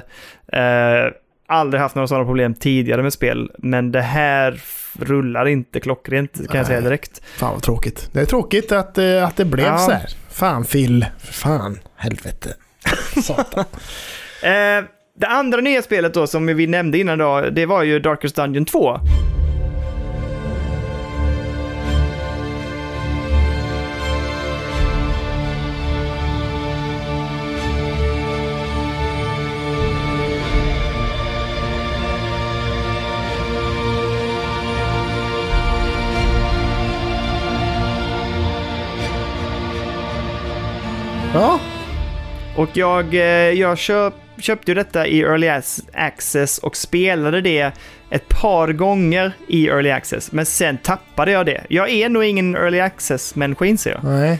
Eh, aldrig haft några sådana problem tidigare med spel, men det här rullar inte klockrent kan jag säga Nej. direkt. Fan vad tråkigt. Det är tråkigt att, eh, att det blev Ja. så här. Fan Phil. Fan. Helvete. Satan. Eh, det andra nya spelet då som vi nämnde innan då, det var ju Darkest Dungeon 2. Ja. Och jag, eh, jag köp, köpte ju detta i Early Ac- Access och spelade det ett par gånger i Early Access, men sen tappade jag det. Jag är nog ingen Early Access-människa inser jag. Nej.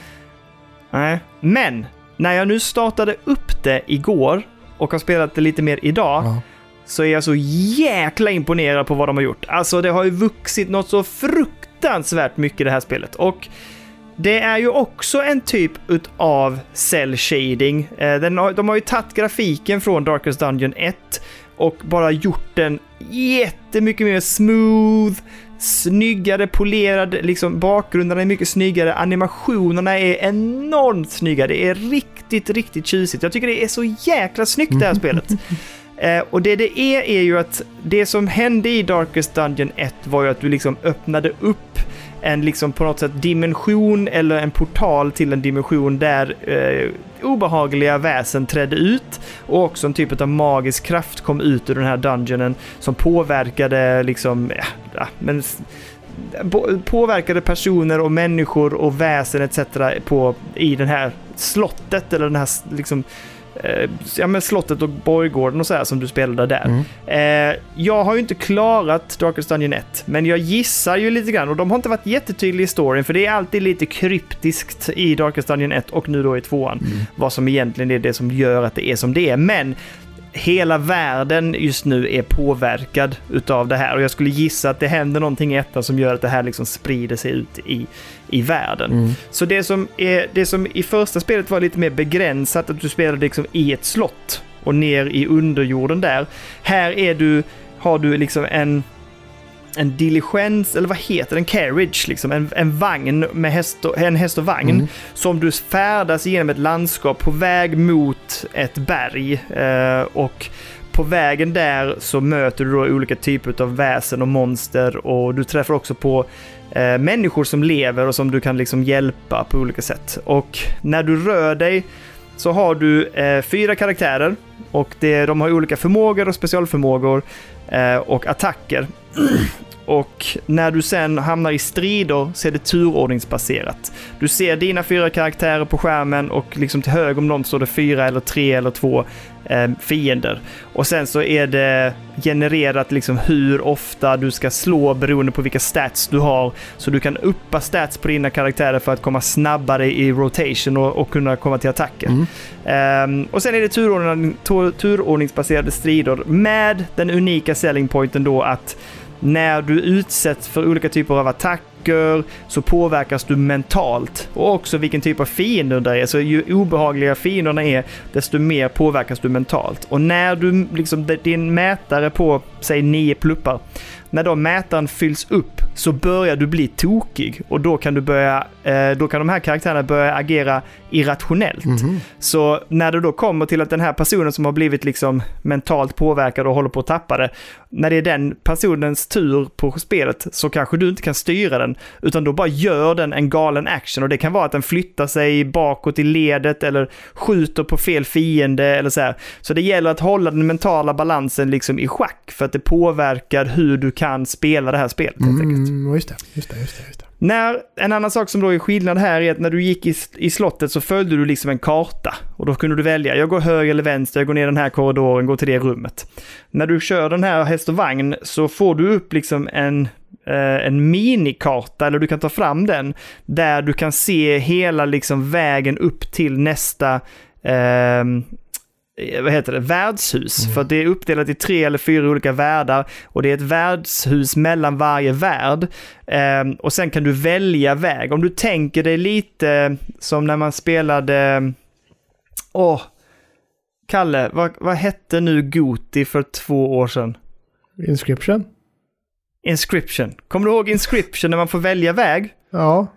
Nej. Men, när jag nu startade upp det igår och har spelat det lite mer idag, Ja. så är jag så jäkla imponerad på vad de har gjort. Alltså det har ju vuxit något så fruktansvärt mycket det här spelet. Och det är ju också en typ utav cell shading. Eh, de har ju tagit grafiken från Darkest Dungeon 1 och bara gjort den jättemycket mer smooth, snyggare, polerad, liksom bakgrunderna är mycket snyggare, animationerna är enormt snygga, det är riktigt, riktigt tjusigt. Jag tycker det är så jäkla snyggt det här spelet. Eh, och det det är, är ju att det som hände i Darkest Dungeon 1 var ju att du liksom öppnade upp en liksom på något sätt dimension eller en portal till en dimension där eh, obehagliga väsen trädde ut och också en typ av magisk kraft kom ut ur den här dungeonen som påverkade liksom, ja, men påverkade personer och människor och väsen etc. på, i den här slottet eller den här liksom eh, ja, men slottet och borggården och så här som du spelade där. Mm. Eh, jag har ju inte klarat Darkest Dungeon 1, men jag gissar ju lite grann och de har inte varit jättetydliga i storyn för det är alltid lite kryptiskt i Darkest Dungeon 1 och nu då i 2 Mm. vad som egentligen är det som gör att det är som det är. Men hela världen just nu är påverkad utav det här och jag skulle gissa att det händer någonting i ettan som gör att det här liksom sprider sig ut i, i världen. Mm. Så det som, är, det som i första spelet var lite mer begränsat, att du spelade liksom i ett slott och ner i underjorden där. Här är du, har du liksom en, en diligens, eller vad heter det, en carriage, liksom, en, en vagn med häst och, en häst och vagn Mm. som du färdas genom ett landskap på väg mot ett berg. Eh, och på vägen där så möter du då olika typer av väsen och monster och du träffar också på eh, människor som lever och som du kan liksom hjälpa på olika sätt. Och när du rör dig så har du eh, fyra karaktärer och det, de har olika förmågor och specialförmågor eh, och attacker. Och när du sen hamnar i strider så är det turordningsbaserat. Du ser dina fyra karaktärer på skärmen och liksom till höger om dem står det fyra eller tre eller två eh, fiender. Och sen så är det genererat liksom hur ofta du ska slå beroende på vilka stats du har. Så du kan uppa stats på dina karaktärer för att komma snabbare i rotation och, och kunna komma till attacker. Mm. Ehm, och sen är det turordning, tur, turordningsbaserade strider med den unika selling pointen då att när du utsätts för olika typer av attacker så påverkas du mentalt. Och också vilken typ av fiender det är. Så ju obehagligare fienderna är, desto mer påverkas du mentalt. Och när du, liksom, din mätare på, säg nio pluppar, när då mätaren fylls upp så börjar du bli tokig och då kan du börja, eh, då kan de här karaktärerna börja agera irrationellt. Mhm. Så när det då kommer till att den här personen som har blivit liksom mentalt påverkad och håller på att tappa det, när det är den personens tur på spelet så kanske du inte kan styra den, utan då bara gör den en galen action och det kan vara att den flyttar sig bakåt i ledet eller skjuter på fel fiende eller så här. Så det gäller att hålla den mentala balansen liksom i schack för att det påverkar hur du kan spela det här spelet helt enkelt. Mm, just det, just det, just det. Just det. När, en annan sak som då är skillnad här är att när du gick i, i slottet så följde du liksom en karta. Och då kunde du välja, jag går höger eller vänster, jag går ner den här korridoren, går till det rummet. När du kör den här häst och vagn så får du upp liksom en, eh, en minikarta, eller du kan ta fram den, där du kan se hela liksom vägen upp till nästa eh, vad heter det, värdshus. För att det är uppdelat i tre eller fyra olika världar och det är ett värdshus mellan varje värld. Ehm, och sen kan du välja väg. Om du tänker dig lite som när man spelade, åh, Kalle, vad, vad hette nu Goti för två år sedan? Inscription? Inscription. Kommer du ihåg Inscription när man får välja väg? Ja.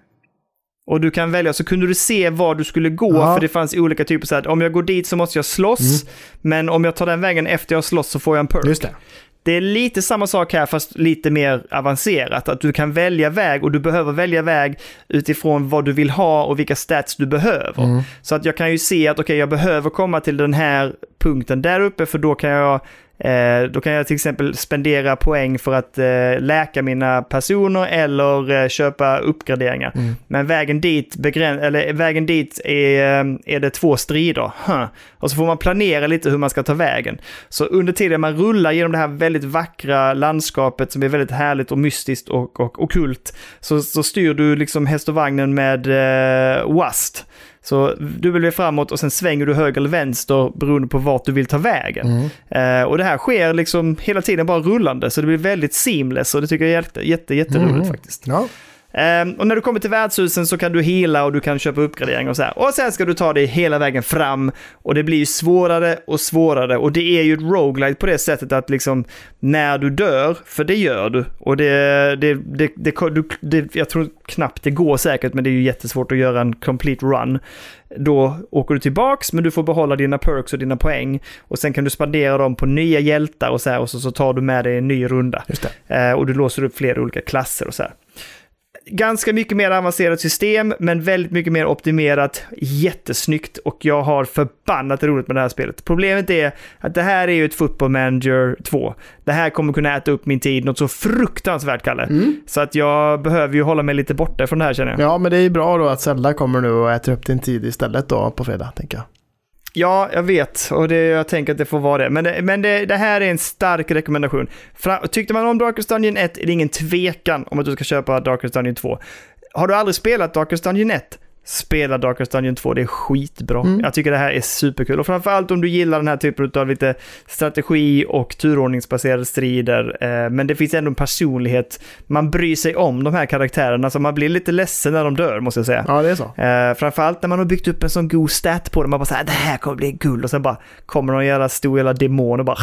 Och du kan välja, så kunde du se var du skulle gå, Ja. för det fanns olika typer så här, om jag går dit så måste jag slåss, men om jag tar den vägen efter jag slåss så får jag en perk. Just det. Det är lite samma sak här, fast lite mer avancerat. Att du kan välja väg och du behöver välja väg utifrån vad du vill ha och vilka stats du behöver. Så att jag kan ju se att okej, jag behöver komma till den här punkten där uppe för då kan jag då kan jag till exempel spendera poäng för att eh, läka mina personer eller eh, köpa uppgraderingar. Men vägen dit, begräns- eller, vägen dit är, eh, är det två strider. Huh. Och så får man planera lite hur man ska ta vägen. Så under tiden man rullar genom det här väldigt vackra landskapet som är väldigt härligt och mystiskt och, och ockult så, så styr du liksom häst och vagnen med eh, WAST. Så du vill framåt och sen svänger du höger eller vänster beroende på vart du vill ta vägen. Eh, och det här sker liksom hela tiden bara rullande så det blir väldigt seamless och det tycker jag är jätte, jätte, jätteroligt faktiskt. Ja. Ehm, och när du kommer till värdshusen så kan du hela och du kan köpa uppgraderingar och så här. Och sen ska du ta dig hela vägen fram och det blir ju svårare och svårare och det är ju ett roguelite på det sättet att liksom när du dör, för det gör du, och det, det, det, det, du, det jag tror knappt det går säkert men det är ju jättesvårt att göra en complete run. Då åker du tillbaks men du får behålla dina perks och dina poäng och sen kan du spendera dem på nya hjältar och så här och så, så tar du med dig en ny runda. Just det. Eh, och du låser upp flera olika klasser och så här. Ganska mycket mer avancerat system, men väldigt mycket mer optimerat. Jättesnyggt och jag har förbannat roligt med det här spelet. Problemet är att det här är ju ett Football Manager 2. Det här kommer kunna äta upp min tid något så fruktansvärt, Kalle. Så att jag behöver ju hålla mig lite borta från det här känner jag. Ja, men det är bra då att Zelda kommer nu och äter upp din tid istället då på fredag, tänker jag. Ja, jag vet och det, jag tänker att det får vara det. Men, det, men det, det här är en stark rekommendation. Fra, tyckte man om Darkest Dungeon 1 är det ingen tvekan om att du ska köpa Darkest Dungeon 2. Har du aldrig spelat Darkest Dungeon 1? Spela Darkest Dungeon 2, det är skitbra. Jag tycker det här är superkul. Och framförallt om du gillar den här typen av lite strategi och turordningsbaserade strider. Eh, men det finns ändå en personlighet. Man bryr sig om de här karaktärerna, så man blir lite ledsen när de dör, måste jag säga. Ja, det är så. Eh, framförallt när man har byggt upp en sån god stat på dem. Man bara såhär, det här kommer bli guld. Och sen bara kommer någon jävla stor jävla demon och bara...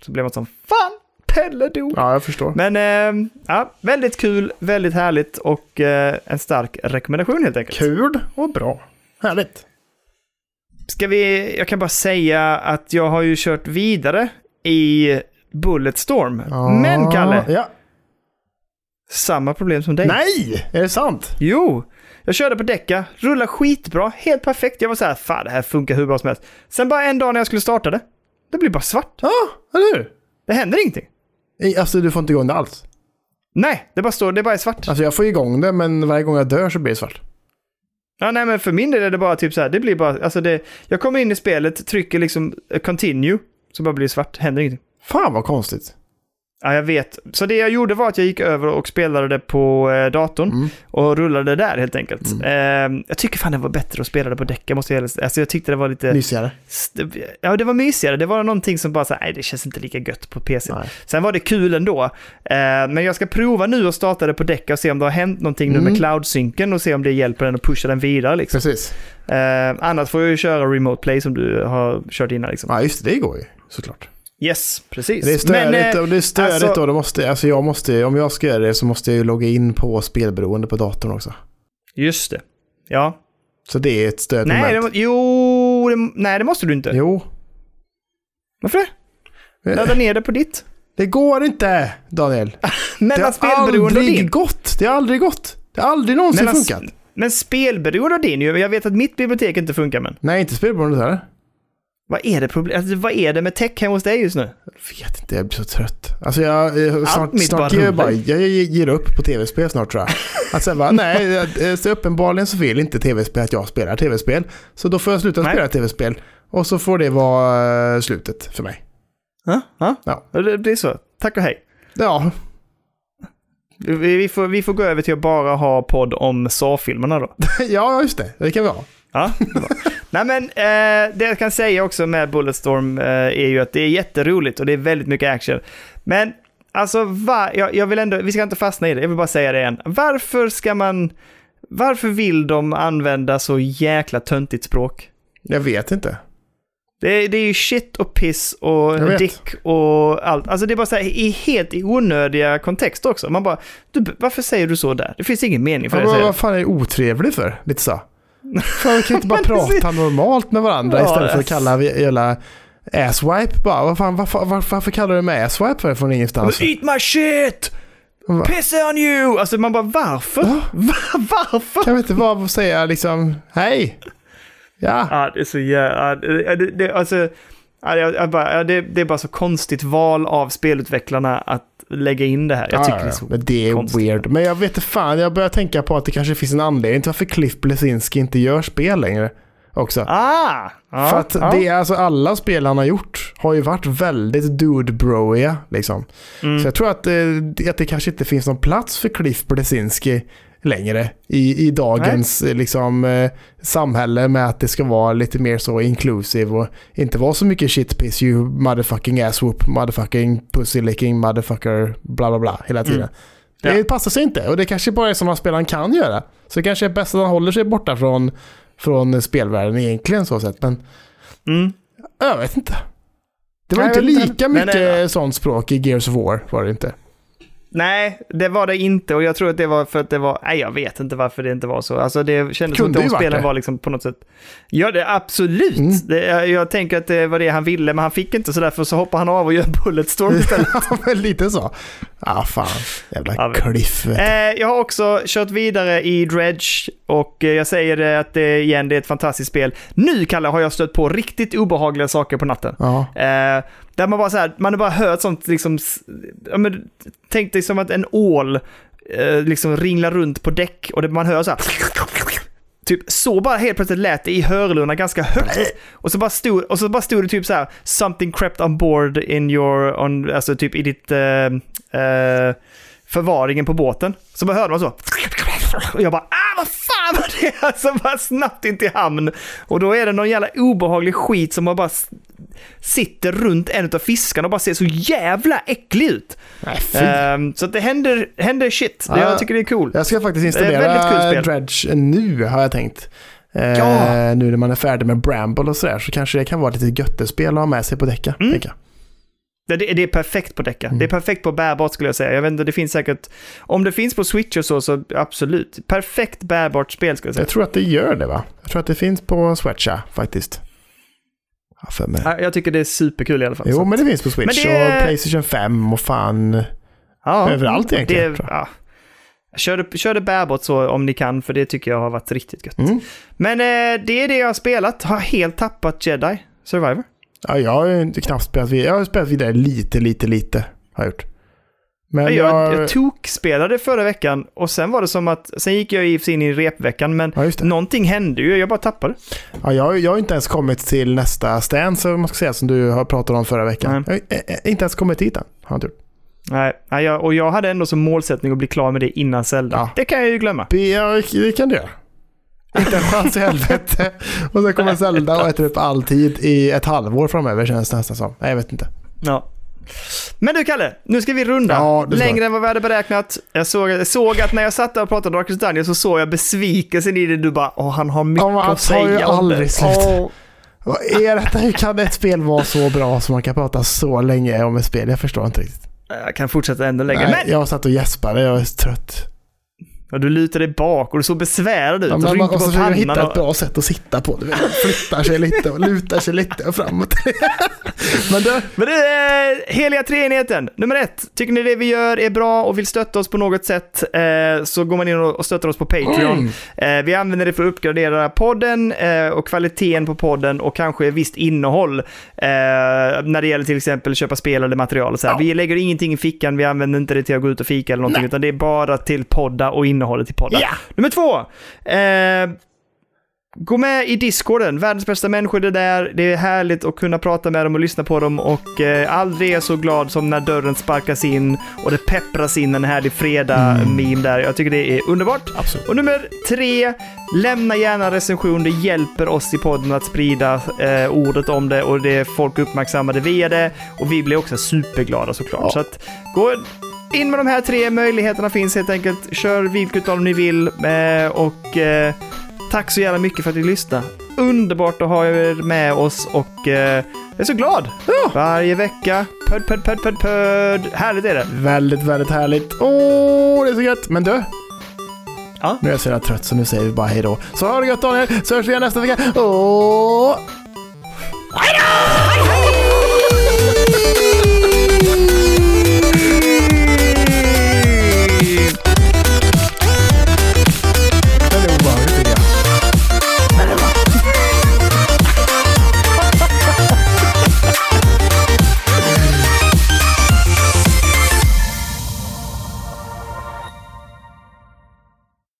Så blir man som, fan, Pelle dog. Ja, jag förstår. Men eh, ja, väldigt kul, väldigt härligt och eh, en stark rekommendation helt enkelt. Kul och bra. Härligt. Ska vi, jag kan bara säga att jag har ju kört vidare i Bulletstorm. Ja, Men Kalle, Ja. samma problem som dig. Nej! Är det sant? Jo, jag körde på däcka, rullade skitbra, helt perfekt. Jag var så här, fan det här funkar hur bra som helst. Sen bara en dag när jag skulle starta det, det blir bara svart. Ja, eller hur? Det händer ingenting. Alltså, du får inte igång det alls. Nej, det bara står, det bara är svart. Alltså, jag får igång det, men varje gång jag dör så blir det svart. Ja, nej, men för min del är det bara typ så här, det blir bara, alltså det, jag kommer in i spelet, trycker liksom continue, så bara blir det svart, händer ingenting. Fan vad konstigt. Ja, jag vet. Så det jag gjorde var att jag gick över och spelade det på eh, datorn Mm. och rullade där helt enkelt. Eh, jag tycker fan det var bättre att spela det på däck, jag måste jag, alltså jag tyckte det var lite... Mysigare. Ja, det var mysigare. Det var någonting som bara så här, nej det känns inte lika gött på PC. Nej. Sen var det kul ändå. Eh, men jag ska prova nu att starta det på däck och se om det har hänt någonting nu Mm. med cloud-synken och se om det hjälper den att pusha den vidare liksom. Precis. Eh, annars får jag ju köra remote play som du har kört innan liksom. Ja, just det. Det går ju såklart. Yes, precis. Det är störigt eh, och det är störigt alltså- och då måste, alltså jag måste, om jag ska göra det så måste jag ju logga in på spelberoende på datorn också. Just det. Ja. Så det är ett stödmoment. Nej, det, jo, det, nej, det måste du inte. Jo. Varför det? Ladda ner det på ditt. Det går inte, Daniel. Det Mellan har spelberoende och aldrig gått. Det har aldrig gått. Det har aldrig någonsin Mellan, funkat. men spelberoende och din, jag vet att mitt bibliotek inte funkar men. Nej, inte spelberoende heller. Vad är det problem? Alltså, vad är det med tech hemma hos dig just nu? Jag vet inte, jag blir så trött. Alltså jag, jag snart, mitt snart bara ger jag, bara, jag ger upp på tv-spel snart tror jag. Att sen bara, nej, jag- så uppenbarligen så vill inte tv-spel att jag spelar tv-spel. Så då får jag sluta Nej. spela tv-spel. Och så får det vara eh, slutet för mig. Ja, ja. Ja. Det blir så. Tack och hej. Ja, Vi, får, vi får gå över till att bara ha podd om Saw-filmerna då. ja just det. Det kan vi ha. Ja. Nej men eh, det jag kan säga också med Bulletstorm eh, är ju att det är jätteroligt och det är väldigt mycket action. Men alltså, va, jag, jag vill ändå, vi ska inte fastna i det, jag vill bara säga det igen. Varför ska man, varför vill de använda så jäkla töntigt språk? Jag vet inte. Det är, det är ju shit och piss och dick och allt. Alltså det är bara så här, i helt i onödiga kontexter också. Man bara, du, varför säger du så där? Det finns ingen mening för Ja, det. vad fan är det otrevlig för? Lite så. Fan, vi kan inte bara prata normalt med varandra Ja, istället för att kalla jävla asswipe bara. Vad fan, varför, varför, varför kallar du mig asswipe för från ingenstans? Eat my shit! Piss on you! Alltså man bara varför? Va? Va- varför? Kan vi inte bara säga liksom hej? Ja, Ja, det är så jävla... Det, det, det, alltså, ja, ja, det, det är bara så konstigt val av spelutvecklarna att lägga in det här. Jag Ja, tycker ja, det är så... Men det är konstigt. weird. Men jag vet inte fan, jag börjar tänka på att det kanske finns en anledning till varför Cliff Blesinski inte gör spel längre. Också. Ah! För att ja. det är alltså alla spel han har gjort har ju varit väldigt dude-broiga liksom. Mm. Så jag tror att, eh, att det kanske inte finns någon plats för Cliff Blesinski längre i, i dagens liksom, eh, samhälle med att det ska vara lite mer så inclusive och inte vara så mycket shit piss you motherfucking ass whoop motherfucking pussy licking motherfucker bla bla bla hela tiden. Mm. Ja. Det passar sig inte och det kanske bara är som att spelaren kan göra. Så det kanske är bäst att han håller sig borta från, från spelvärlden egentligen så sett. Men Mm. jag vet inte. Det var Nej, inte lika mycket eh, sånt språk i Gears of War var det inte. Nej, det var det inte och jag tror att det var för att det var... Nej, jag vet inte varför det inte var så. Alltså det kändes som Kunde att ju de spelen var liksom på något sätt... Ja, det absolut. Mm. Det, jag, jag tänker att det var det han ville, men han fick inte så därför så hoppar han av och gör Bulletstorm istället. Lite så. Ja, fan. Jävla Ja, Cliff. Eh, jag har också kört vidare i Dredge och eh, jag säger det att det, igen, det är ett fantastiskt spel. Nu, Kalle, har jag stött på riktigt obehagliga saker på natten. Ja. Eh, där man bara så här, man har bara hört sånt liksom, ja, men, tänk dig som att en ål eh, liksom ringlar runt på däck och det, man hör så här. Typ så bara helt plötsligt lät det i hörlurarna ganska högt. Och så bara stod, och så bara stod det typ så här, something crept on board in your, on, alltså typ i ditt eh, eh, förvaringen på båten. Så bara hörde man så. Och jag bara, ah vad fan var det? Alltså bara snabbt in till hamn. Och då är det någon jävla obehaglig skit som har bara sitter runt en av fiskarna och bara ser så jävla äcklig ut. Nej. Ehm, så att det händer, händer shit. Ja. jag tycker det är cool. Jag ska faktiskt installera. Dredge nu har jag tänkt. Eh, Ja. Nu när man är färdig med Bramble och sådär så kanske det kan vara lite göttespel att ha med sig på däcka. Mm. Det, det, är perfekt på däcka. Mm. Det är perfekt på bärbart skulle jag säga. Jag vet inte, det finns säkert... Om det finns på Switch och så, så absolut. Perfekt bärbart spel skulle jag säga. Jag tror att det gör det va? Jag tror att det finns på Swatcha faktiskt. Ja, för mig. Jag tycker det är superkul i alla fall. Jo, men det finns på Switch det- och Playstation 5 och fan ja, överallt egentligen. Det, ja. Kör det, kör det bärbart så om ni kan, för det tycker jag har varit riktigt gött. Mm. Men eh, det är det jag har spelat. Har helt tappat Jedi Survivor. Ja, jag har knappt spelat vidare. Jag har spelat vidare lite, lite, lite. Har jag gjort. Men jag, jag... jag tokspelade förra veckan och sen var det som att, sen gick jag i in i repveckan, men Ja, någonting hände ju, jag bara tappade. Ja, jag, jag har inte ens kommit till nästa stand, så man ska säga, som du har pratat om förra veckan. Jag har eh, eh, inte ens kommit dit än. Har jag inte gjort. Nej, nej jag, och jag hade ändå som målsättning att bli klar med det innan Zelda. Ja. Det kan jag ju glömma. Ja, det kan du göra. Inte en chans i helvete. Och sen kommer Zelda och äter upp all tid i ett halvår framöver känns det nästan som. Nej, jag vet inte. Ja. Men du Kalle, nu ska vi runda. Ja, Längre än vad vi hade beräknat. Jag såg, jag såg att när jag satt där och pratade om Darkest Dungeon så såg jag besvikelsen i det. Du bara, åh han har mycket Ja, men han att tar ju säga aldrig slut. Vad är detta? Hur kan ett spel vara så bra som man kan prata så länge om ett spel? Jag förstår inte riktigt. Jag kan fortsätta ännu längre. Nej, Men Jag satt och gäspade, jag är trött. Ja, du lutar dig bak och du såg besvärad ut. Ja, och men måste på försöka hitta ett bra sätt att sitta på. Du vet, flyttar sig lite och lutar sig lite och framåt. Men du, Men det är heliga treenigheten. Nummer ett, tycker ni det vi gör är bra och vill stötta oss på något sätt eh, så går man in och och stöttar oss på Patreon. Mm. Eh, vi använder det för att uppgradera podden eh, och kvaliteten på podden och kanske visst innehåll eh, när det gäller till exempel köpa spel eller material. Och så. Ja. Vi lägger ingenting i fickan, vi använder inte det till att gå ut och fika eller någonting, Nej. utan det är bara till podda och innehållet till podda. Ja. Nummer två. Eh, Gå med i Discorden, världens bästa människor är där. Det är härligt att kunna prata med dem och lyssna på dem och eh, aldrig är så glad som när dörren sparkas in och det peppras in en härlig fredag-meme där. Jag tycker det är underbart. absolut. Och nummer tre, lämna gärna en recension. Det hjälper oss i podden att sprida eh, ordet om det och det är folk uppmärksammade via det. Och vi blir också superglada såklart. Ja. Så att gå in med de här tre möjligheterna finns helt enkelt. Kör vilket av ni vill eh, och eh, tack så jävla mycket för att ni lyssnar. Underbart att ha er med oss och eh, jag är så glad. Varje vecka. Pöd, pöd, pöd, pöd, pöd. Härligt är det. Väldigt, väldigt härligt. Åh, det är så gött. Men du, Ja. nu är jag så jävla trött så nu säger vi bara hej då. Så ha det gött Daniel, så hörs vi igen nästa vecka. Åh! Hej då!